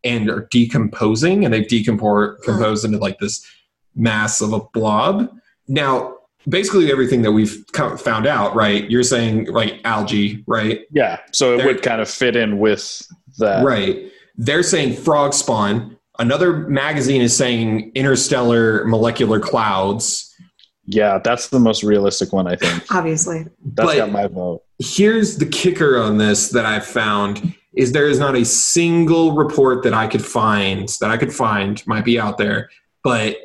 and are decomposing, and they've decomposed into like this mass of a blob. Now, basically everything that we've found out, right? You're saying like algae, right? Yeah, so it They're- would kind of fit in with that. Right. They're saying frog spawn. Another magazine is saying interstellar molecular clouds. Yeah, that's the most realistic one, I think. obviously. That's But- got my vote. Here's the kicker on this that I've found is there is not a single report that I could find that I could find might be out there, but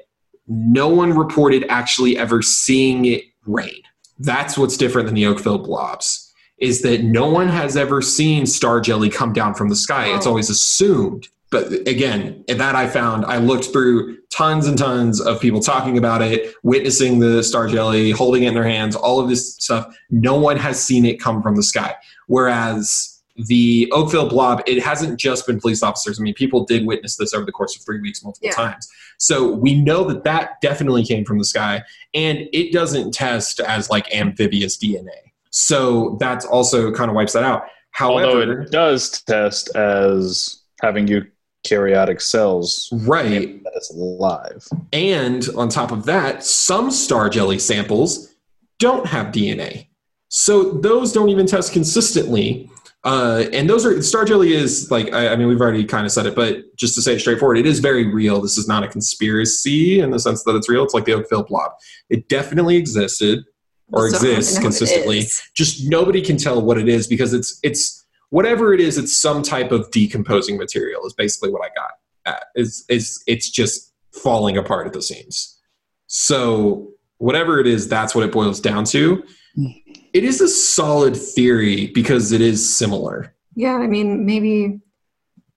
no one reported actually ever seeing it rain. That's what's different than the Oakville blobs. Is that no one has ever seen star jelly come down from the sky. It's always assumed. But again, that I found, I looked through tons and tons of people talking about it, witnessing the star jelly, holding it in their hands, all of this stuff. No one has seen it come from the sky. Whereas the Oakville blob, it hasn't just been police officers. I mean, people did witness this over the course of three weeks multiple Yeah. times. So we know that that definitely came from the sky, and it doesn't test as like amphibious DNA. So that's also kind of wipes that out. Although However, it does test as having eukaryotic cells right, That is it's alive. and on top of that, some star jelly samples don't have DNA. So those don't even test consistently. Uh, and those are star jelly is like I, I mean we've already kind of said it, but just to say it straightforward, it is very real. This is not a conspiracy in the sense that it's real. It's like the Oakville blob. It definitely existed or Just don't exists know what it consistently. Just nobody can tell what it is because it's it's whatever it is. It's some type of decomposing material. Is basically what I got. At. Is is it's just falling apart at the seams. So whatever it is, that's what it boils down to. It is a solid theory because it is similar. Yeah, I mean, maybe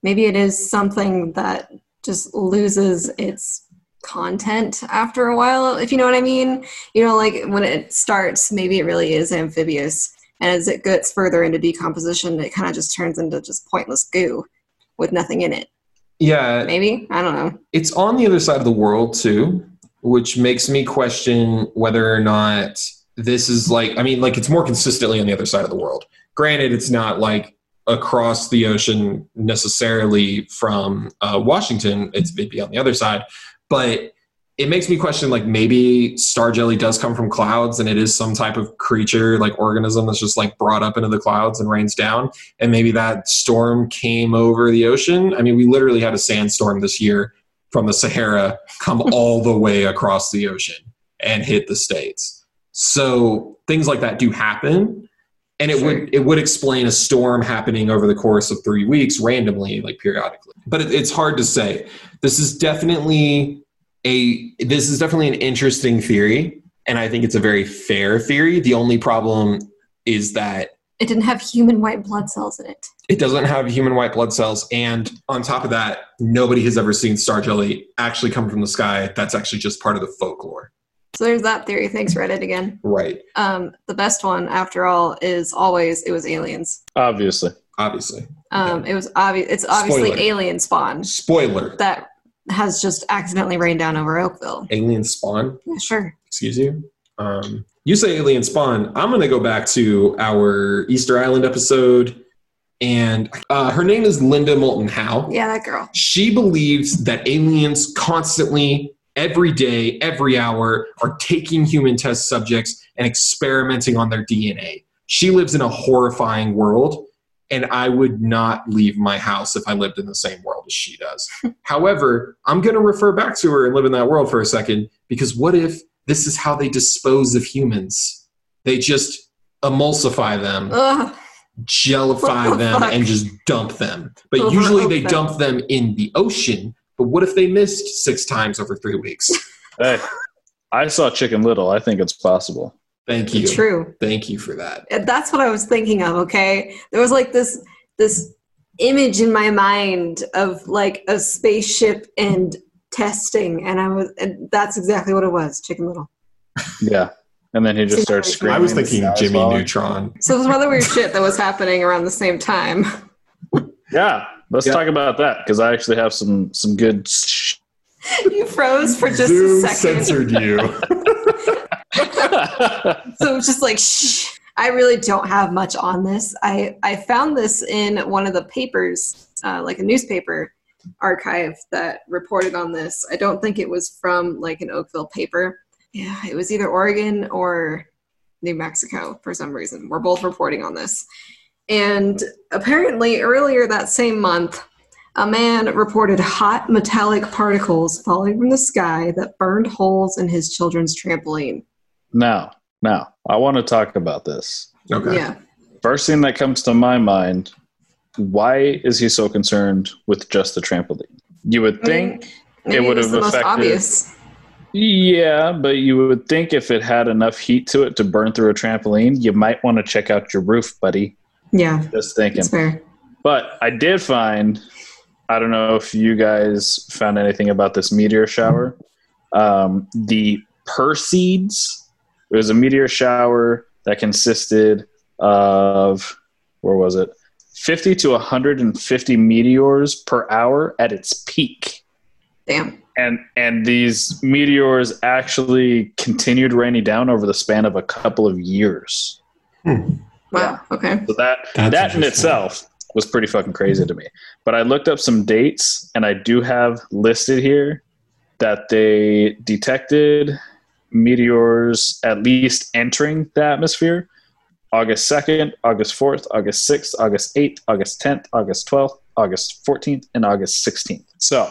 maybe it is something that just loses its content after a while, if you know what I mean. You know, like when it starts, maybe it really is amphibious, and as it gets further into decomposition, it kind of just turns into just pointless goo with nothing in it. Yeah, Maybe I don't know. it's on the other side of the world too, which makes me question whether or not this is like I mean, like it's more consistently on the other side of the world. Granted, it's not like across the ocean necessarily from uh, Washington. It's it'd be on the other side, but it makes me question like maybe star jelly does come from clouds and it is some type of creature like organism that's just like brought up into the clouds and rains down and maybe that storm came over the ocean i mean we literally had a sandstorm this year from the sahara come all the way across the ocean and hit the states so things like that do happen. And it Sure. would it would explain a storm happening over the course of three weeks randomly like periodically. But it, it's hard to say. This is definitely a this is definitely an interesting theory. And i think it's a very fair theory. The only problem is that It didn't have human white blood cells in it. it doesn't have human white blood cells. And on top of that nobody has ever seen star jelly actually come from the sky. That's actually just part of the folklore So there's that theory. Thanks, Reddit again. right Um, the best one, after all, is always it was aliens. Obviously. obviously Um, it was obvious. It's obviously Spoiler. alien spawn spoiler that has just accidentally rained down over Oakville. alien spawn Yeah, sure. excuse you um, you say alien spawn i'm going to go back to our easter island episode and uh, her name is linda moulton howe Yeah, that girl. she believes that aliens constantly every day every hour are taking human test subjects and experimenting on their dna she lives in a horrifying world and i would not leave my house if i lived in the same world as she does however i'm going to refer back to her and live in that world for a second because what if this is how they dispose of humans they just emulsify them Ugh. gellify What the them fuck? and just dump them. But Over usually oh, they open. dump them in the ocean. But what if they missed six times over three weeks? Hey, I saw Chicken Little. I think it's possible. Thank you. True. Thank you for that. That's what I was thinking of. Okay, there was like this this image in my mind of like a spaceship and testing, and I was, and that's exactly what it was. Chicken Little. Yeah. And then he just See, starts screaming. I was thinking Jimmy falling. Neutron. So there's other weird shit that was happening around the same time. Yeah. Let's Yeah. talk about that because I actually have some some good. Sh- you froze for just Zoom a second. censored you. so it's just like shh. I really don't have much on this. I I found this in one of the papers, uh, like a newspaper archive that reported on this. I don't think it was from like an Oakville paper. Yeah, it was either Oregon or New Mexico for some reason. We're both reporting on this. And apparently, earlier that same month, a man reported hot metallic particles falling from the sky that burned holes in his children's trampoline. now, now, I want to talk about this. Okay. Yeah. First thing that comes to my mind why is he so concerned with just the trampoline? You would I mean, think, it would have the most affected- obvious. yeah, but you would think if it had enough heat to it to burn through a trampoline, you might want to check out your roof, buddy. Yeah, Just thinking. that's fair. But I did find, I don't know if you guys found anything about this meteor shower. Um, the Perseids, it was a meteor shower that consisted of, where was it? 50 to 150 meteors per hour at its peak. Damn. And, and these meteors actually continued raining down over the span of a couple of years. Wow. Okay. So that That's that in itself was pretty fucking crazy to me. But I looked up some dates, and I do have listed here that they detected meteors at least entering the atmosphere. August 2nd, August 4th, August 6th, August 8th, August 10th, August 12th, August 14th, and August 16th. So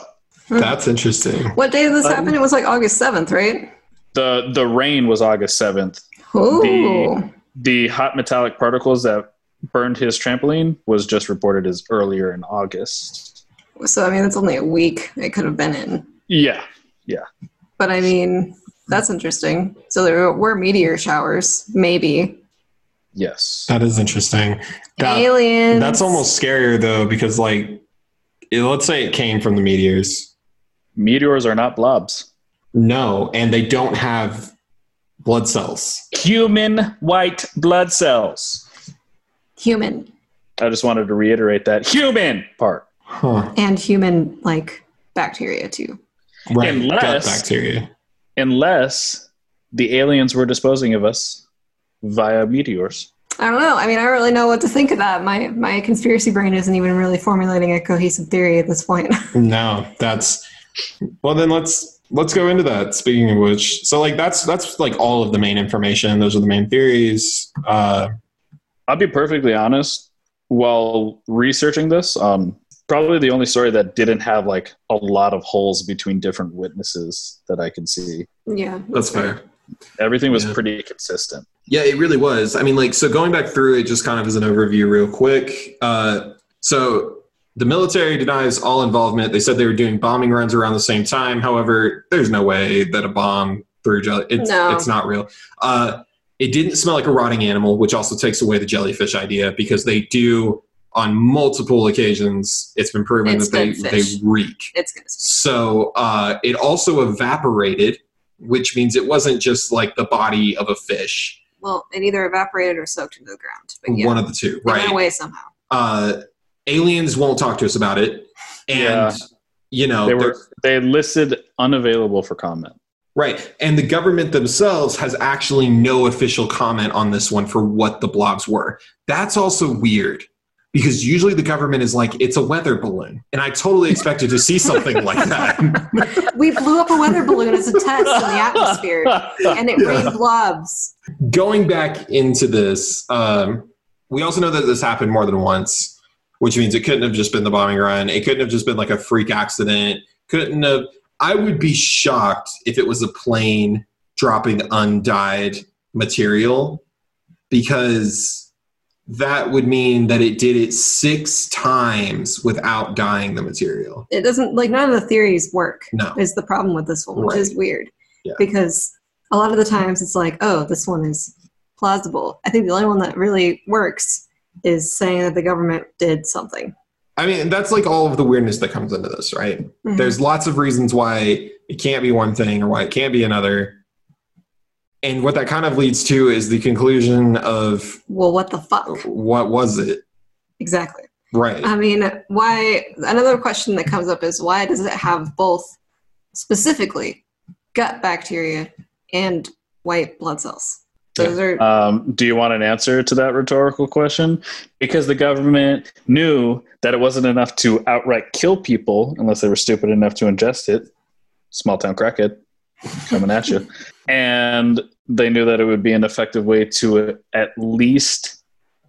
That's interesting. What day did this Um, happen? It was like August seventh, right? the the rain was August 7th. Ooh. The hot metallic particles that burned his trampoline was just reported as earlier in August. So I mean, it's only a week. It could have been in. Yeah, yeah, But I mean, that's interesting. So there were meteor showers, maybe. yes. That is interesting. That- Aliens. That's almost scarier though, because like, it- let's say it came from the meteors. Meteors are not blobs. No, and they don't have blood cells. Human white blood cells. human I just wanted to reiterate that human part. Huh. and human like bacteria too. Right. Unless- Gut bacteria. Unless the aliens were disposing of us via meteors. I don't know. I mean, I don't really know what to think of that. My my conspiracy brain isn't even really formulating a cohesive theory at this point. No, that's well. Then let's let's go into that. Speaking of which, so like that's that's like all of the main information. Those are the main theories. Uh, I'll be perfectly honest. While researching this, um, probably the only story that didn't have like a lot of holes between different witnesses that I can see. yeah, that's fair. Everything was Yeah. pretty consistent. Yeah, it really was. I mean, like, so going back through it, just kind of as an overview, real quick. Uh, so the military denies all involvement. They said they were doing bombing runs around the same time. However, there's no way that a bomb through jelly. It's No. it's not real. Uh, it didn't smell like a rotting animal, which also takes away the jellyfish idea because they do on multiple occasions. It's been proven It's that they they reek. it's good. So uh, it also evaporated, which means it wasn't just like the body of a fish. Well, it either evaporated or soaked into the ground. But yeah, One of the two, it went right? away somehow. Uh, aliens won't talk to us about it, and Yeah. you know They were they listed unavailable for comment. right. And the government themselves has actually no official comment on this one for what the blobs were. That's also weird. Because usually the government is like, it's a weather balloon. And I totally expected to see something like that. We blew up a weather balloon as a test in the atmosphere, and it rained blobs. going back into this, um, we also know that this happened more than once, which means it couldn't have just been the bombing run. It couldn't have just been like a freak accident. Couldn't have. I would be shocked if it was a plane dropping undyed material because that would mean that it did it six times without dyeing the material. It doesn't like none of the theories work. No. Is the problem with this one, which is weird. Yeah. Because a lot of the times it's like, oh, this one is plausible. I think the only one that really works is saying that the government did something. I mean, that's like all of the weirdness that comes into this, right? Mhm. There's lots of reasons why it can't be one thing or why it can't be another. And what that kind of leads to is the conclusion of well, what the fuck? what was it? Exactly. Right. I mean, why? Another question that comes up is why does it have both specifically gut bacteria and white blood cells? Those are Um, do you want an answer to that rhetorical question? Because the government knew that it wasn't enough to outright kill people unless they were stupid enough to ingest it. Small town crackhead coming at you. And they knew that it would be an effective way to at least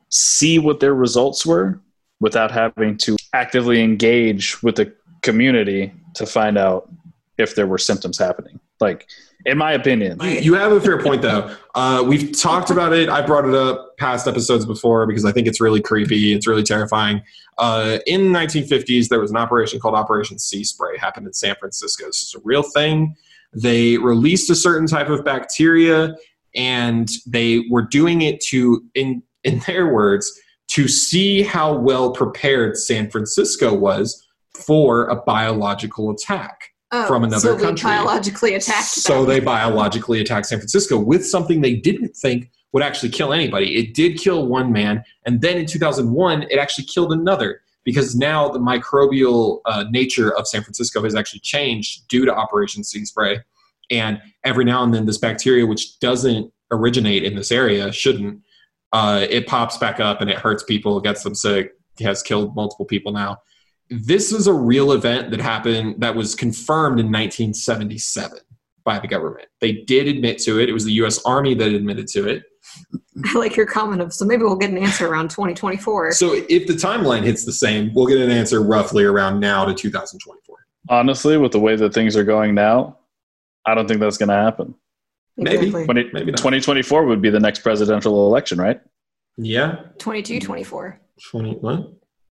see what their results were without having to actively engage with the community to find out if there were symptoms happening. Like, in my opinion. You, have a fair point, though. Uh, we've talked about it. I brought it up past episodes before because I think it's really creepy. It's really terrifying. Uh, in the 1950s, there was an operation called Operation Sea Spray. Happened in San Francisco. This is a real thing. They released a certain type of bacteria, and they were doing it to, in in their words, to see how well prepared San Francisco was for a biological attack Oh, from another so country. biologically attacked So them. they biologically attacked San Francisco with something they didn't think would actually kill anybody. It did kill one man, and then in 2001, it actually killed another because now the microbial uh, nature of San Francisco has actually changed due to Operation Sea Spray. And every now and then, this bacteria, which doesn't originate in this area, shouldn't, uh, it pops back up and it hurts people, gets them sick, has killed multiple people now. This is a real event that happened that was confirmed in 1977 by the government. They did admit to it. It was the U.S. Army that admitted to it. I like your comment of so maybe we'll get an answer around 2024. So if the timeline hits the same, we'll get an answer roughly around now to 2024. Honestly, with the way that things are going now, I don't think that's going to happen. maybe. Exactly. 20, Maybe not. 2024 would be the next presidential election, right? Yeah. 22, 24. 20, what?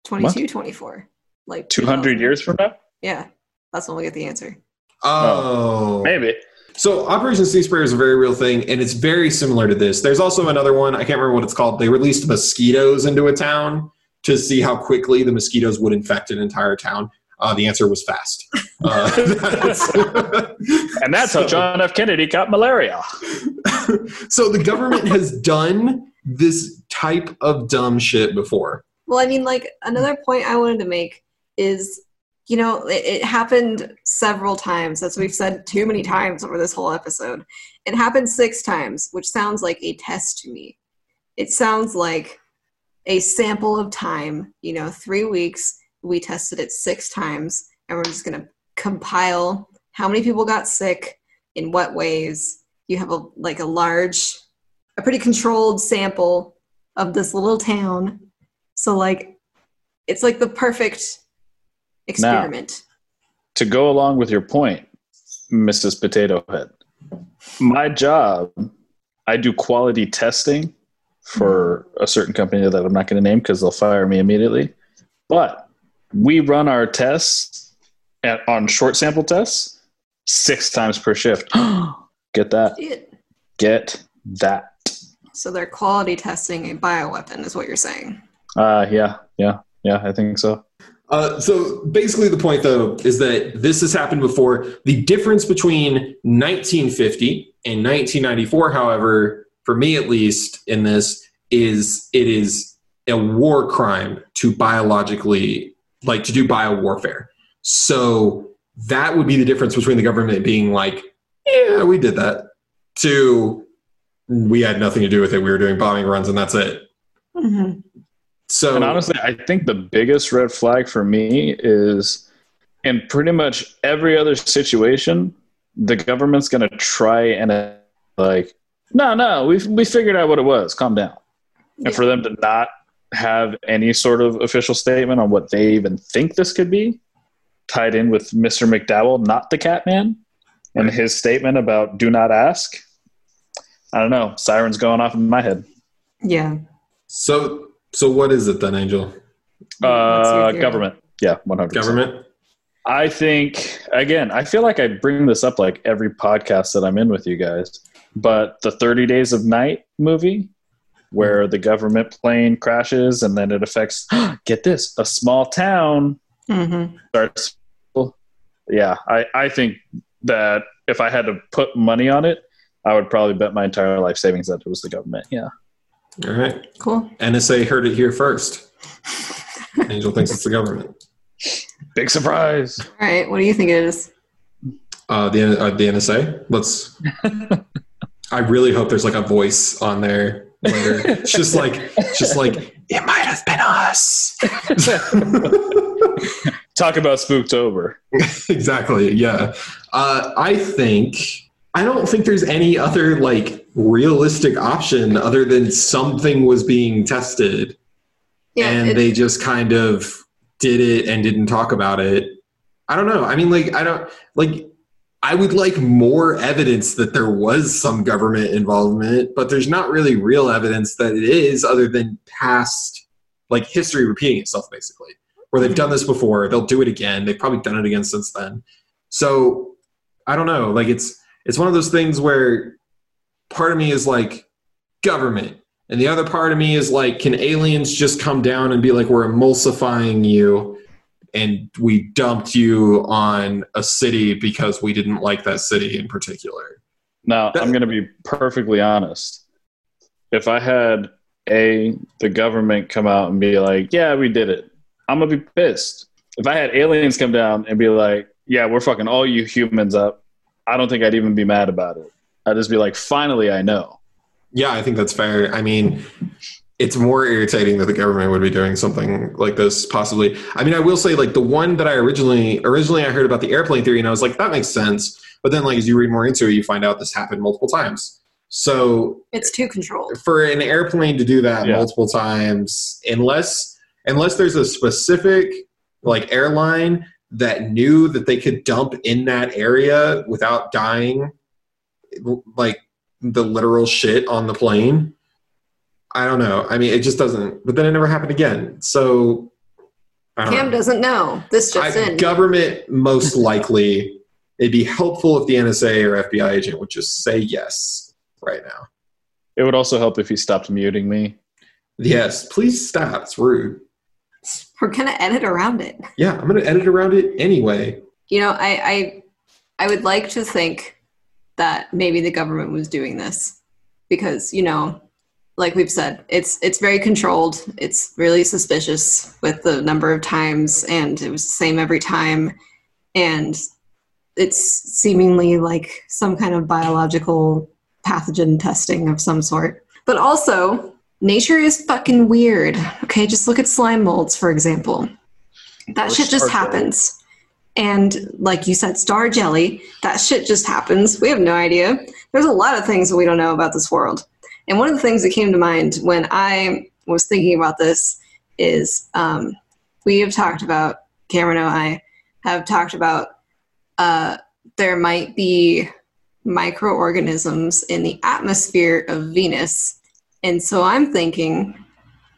22, 24. Like 200 2000. years from now? Yeah, that's when we get the answer. Oh. Maybe. So Operation Sea Spray is a very real thing, and it's very similar to this. There's also another one. I can't remember what it's called. They released mosquitoes into a town to see how quickly the mosquitoes would infect an entire town. Uh, the answer was fast. Uh, that's- And that's how John F. Kennedy got malaria. so the government has done this type of dumb shit before. Well, I mean, like another point I wanted to make is, you know, it, it happened several times, as we've said too many times over this whole episode. It happened six times, which sounds like a test to me. It sounds like a sample of time. You know, three weeks. We tested it six times, and we're just going to compile how many people got sick, in what ways. You have a like a large, a pretty controlled sample of this little town so like it's like the perfect experiment. To go along with your point, Mrs. Potato Head, my job, I do quality testing for a certain company that I'm not going to name because they'll fire me immediately. But we run our tests at, on short sample tests six times per shift. Get that. It- Get that. So they're quality testing a bioweapon is what you're saying. Uh, yeah, yeah, yeah, I think so. Uh, so basically, the point though is that this has happened before. The difference between 1950 and 1994, however, for me at least, in this is it is a war crime to biologically, like to do bio warfare. So that would be the difference between the government being like, "Yeah, we did that," to we had nothing to do with it. We were doing bombing runs, and that's it. Mm-hmm. So And honestly, I think the biggest red flag for me is in pretty much every other situation, the government's going to try and uh, like, no, no, we we figured out what it was. Calm down. And for them to not have any sort of official statement on what they even think this could be, tied in with Mr. McDowell, not the Catman, and his statement about "do not ask." I don't know. Sirens going off in my head. Yeah. so so what is it then, Angel? Uh, government. Yeah, one hundred. Government. I think again, I feel like I bring this up like every podcast that I'm in with you guys. But the 30 Days of Night movie, where the government plane crashes and then it affects get this, a small town Mm-hmm. starts yeah, I, I think that if I had to put money on it, I would probably bet my entire life savings that it was the government. Yeah. All right. Cool. NSA heard it here first. Angel thinks it's the government. Big surprise. All right. What do you think it is? Uh, the uh, the NSA. Let's. I really hope there's like a voice on there. Later. It's just like, just like it might have been us. Talk about spooked over. exactly. Yeah. Uh, I think I don't think there's any other like realistic option other than something was being tested. Yeah. and it- they just kind of did it and didn't talk about it. I don't know. I mean, like, I don't like I would like more evidence that there was some government involvement, but there's not really real evidence that it is, other than past like history repeating itself, basically. Where they've done this before, they'll do it again. They've probably done it again since then. So I don't know. Like it's it's one of those things where part of me is like government, and the other part of me is like, can aliens just come down and be like, we're emulsifying you? and we dumped you on a city because we didn't like that city in particular. Now, I'm going to be perfectly honest. If I had a the government come out and be like, "Yeah, we did it," I'm gonna be pissed. If I had aliens come down and be like, "Yeah, we're fucking all you humans up," I don't think I'd even be mad about it. I'd just be like, "Finally, I know." Yeah, I think that's fair. I mean, it's more irritating that the government would be doing something like this possibly i mean i will say like the one that i originally originally i heard about the airplane theory and i was like that makes sense but then like as you read more into it you find out this happened multiple times so it's too controlled for an airplane to do that Yeah. multiple times unless unless there's a specific like airline that knew that they could dump in that area without dying like the literal shit on the plane i don't know. I mean it just doesn't but then it never happened again. So I don't cam know. doesn't know. This just I, in. government most likely it'd be helpful if the nsa or fbi agent would just say yes right now. It would also help if he stopped muting me. yes please stop. It's rude. We're gonna edit around it. Yeah i'm gonna edit around it anyway. You know I, I i would like to think that maybe the government was doing this because you know like we've said it's it's very controlled. It's really suspicious with the number of times and it was the same every time. And it's seemingly like some kind of biological pathogen testing of some sort. But also nature is fucking weird. Okay just look at slime molds for example. That Or shit just happens and like you said star jelly that shit just happens. We have no idea. There's a lot of things that we don't know about this world. And one of the things that came to mind when i was thinking about this is um, we have talked about cameron and i have talked about uh, there might be microorganisms in the atmosphere of venus. And so i'm thinking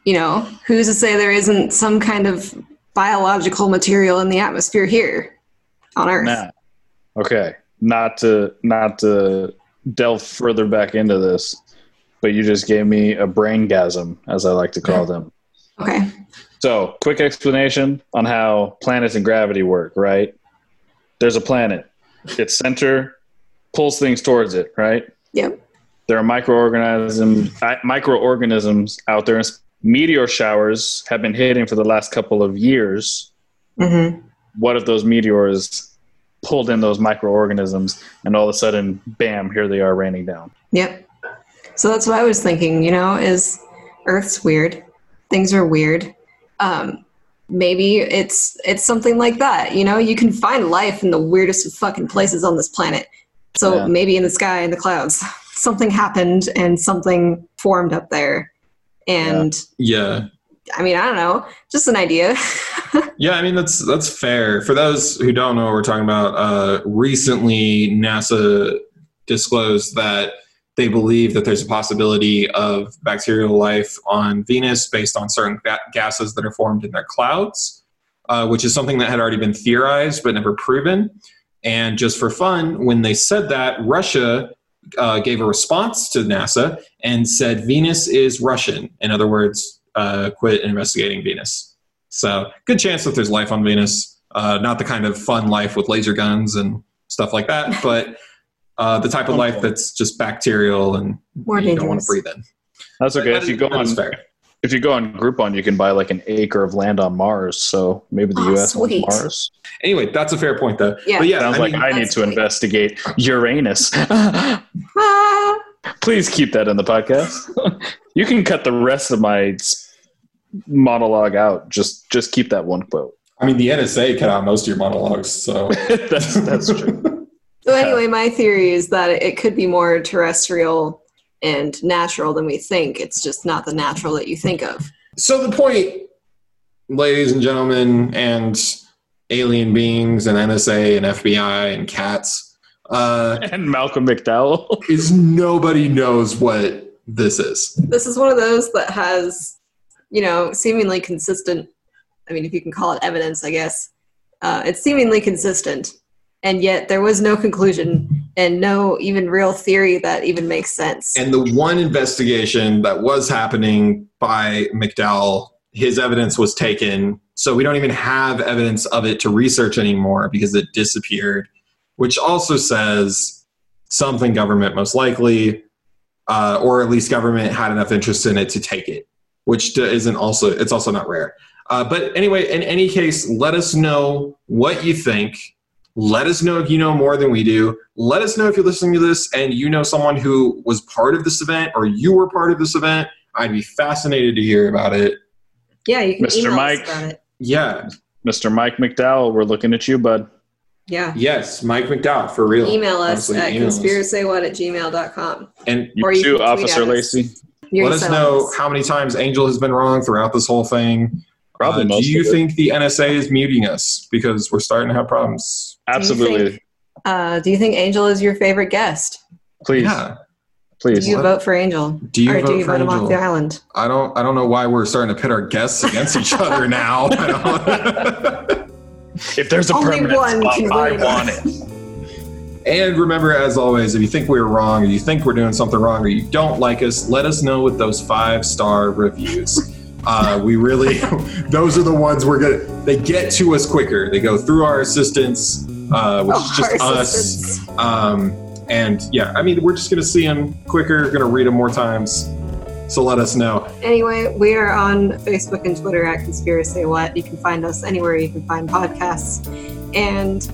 you know who's to say there isn't some kind of biological material in the atmosphere here on earth Now, okay, not to not to delve further back into this, but you just gave me a brain gasm, as I like to call them. okay So, quick explanation on how planets and gravity work, right? There's a planet. Its center pulls things towards it, right? yep There are microorganisms microorganisms out there. Meteor showers have been hitting for the last couple of years. mm-hmm. What if those meteors pulled in those microorganisms and all of a sudden, bam, here they are raining down? Yep. So that's what I was thinking, you know, is Earth's weird. Things are weird. Um, maybe it's it's something like that. You know, you can find life in the weirdest fucking places on this planet. So Yeah. maybe in the sky, in the clouds, something happened and something formed up there. And yeah I mean, I don't know, just an idea. Yeah, I mean that's that's fair. For those who don't know what we're talking about, uh, recently NASA disclosed that they believe that there's a possibility of bacterial life on Venus based on certain ga- gases that are formed in their clouds, uh, which is something that had already been theorized but never proven. And just for fun, when they said that, Russia uh, gave a response to NASA and said Venus is Russian. In other words, uh, quit investigating Venus. So good chance that there's life on Venus. Uh, not the kind of fun life with laser guns and stuff like that, but uh, the type of life that's just bacterial and More you don't want to breathe in. That's okay. That If you go on, fair. if you go on Groupon, you can buy like an acre of land on Mars. So maybe the Oh, U.S. wants sweet. Mars. Anyway, that's a fair point though. Yeah. But yeah, Sounds I like mean, I need to sweet. investigate Uranus. Please keep that in the podcast. you can cut the rest of my monologue out. Just just keep that one quote. I mean, the NSA cut out most of your monologues, so that's that's true. So anyway, my theory is that it could be more terrestrial and natural than we think. It's just not the natural that you think of. So the point, ladies and gentlemen, and alien beings and NSA and FBI and cats, uh, and Malcolm McDowell. is nobody knows what this is. This is one of those that has, you know, seemingly consistent. I mean, if you can call it evidence, I guess. Uh, it's seemingly consistent. And yet there was no conclusion and no even real theory that even makes sense. And the one investigation that was happening by McDowell, his evidence was taken. So we don't even have evidence of it to research anymore because it disappeared, which also says something government most likely, uh, or at least government had enough interest in it to take it, which isn't also, it's also not rare. Uh, but anyway, in any case, let us know what you think. Let us know if you know more than we do. Let us know if you're listening to this and you know someone who was part of this event or you were part of this event. I'd be fascinated to hear about it. yeah, you can Mr. email Mike. us about it. Yeah. Mr. Mike McDowell, we're looking at you, bud. Yeah. Yes, Mike McDowell, for real. Email us Honestly, at email us. conspiracywhat at gmail.com. And You Or you too, Officer at us. Lacey. You're let us know how many times Angel has been wrong throughout this whole thing. Probably Uh, most do you of it. think the NSA is muting us because we're starting to have problems? Absolutely. think- Uh, do you think Angel is your favorite guest? Please, Yeah. please. Do you What? vote for Angel? Do you or vote do you for vote him off Angel? the island? I don't. I don't know why we're starting to pit our guests against each other now. I don't- If there's a Only permanent one spot, I win. want it. and remember, as always, if you think we're wrong, or you think we're doing something wrong, or you don't like us, let us know with those five star reviews. Uh, we really, those are the ones we're gonna. They get to us quicker. They go through our assistants, uh, which is Oh, just us. Um, and yeah, I mean, we're just gonna see them quicker. Gonna read them more times. So let us know. Anyway, we are on Facebook and Twitter at Conspiracy What. You can find us anywhere you can find podcasts. And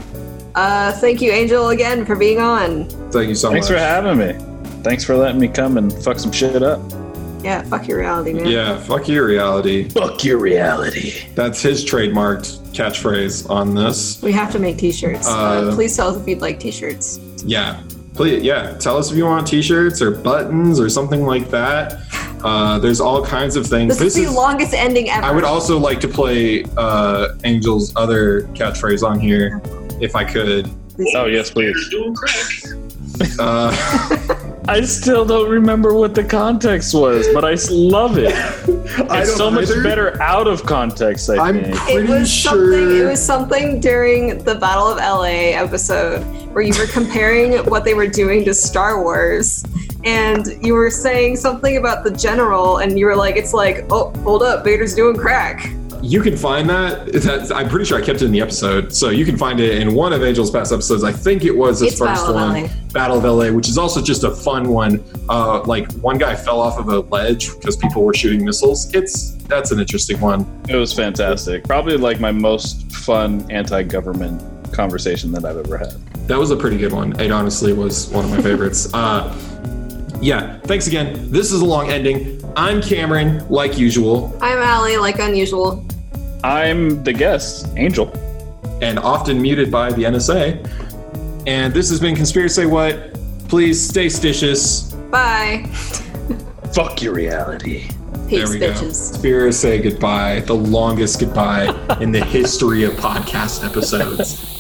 uh, thank you, Angel, again for being on. Thank you so Thanks much. Thanks for having me. Thanks for letting me come and fuck some shit up. Yeah, fuck your reality, man. Yeah, fuck your reality. Fuck your reality. That's his trademarked catchphrase on this. We have to make t-shirts. Uh, Uh, please tell us if you'd like t-shirts. Yeah. Please, yeah. Tell us if you want t-shirts or buttons or something like that. Uh, there's all kinds of things. This, is the longest ending ever. I would also like to play uh, Angel's other catchphrase on here, if I could. Oh yes, please. Uh, I still don't remember what the context was, but I love it. It's don't so much either. better out of context. I I'm think. pretty it was sure. something. It was something during the Battle of LA episode where you were comparing what they were doing to Star Wars, and you were saying something about the general, and you were like, "It's like, oh, hold up, Vader's doing crack." You can find that. That's, I'm pretty sure I kept it in the episode, so you can find it in one of Angel's past episodes. I think it was his It's first Battle one, LA. Battle of LA, which is also just a fun one. Uh, like one guy fell off of a ledge because people were shooting missiles. It's that's an interesting one. It was fantastic. Probably like my most fun anti-government conversation that I've ever had. That was a pretty good one. It honestly was one of my favorites. Uh, yeah, thanks again. This is a long ending. I'm Cameron, like usual, I'm Allie, like unusual. I'm the guest, Angel. and often muted by the NSA. And this has been Conspiracy What? Please stay stitious. Bye. Fuck your reality. Peace, there we go. bitches. Spira say goodbye, the longest goodbye in the history of podcast episodes.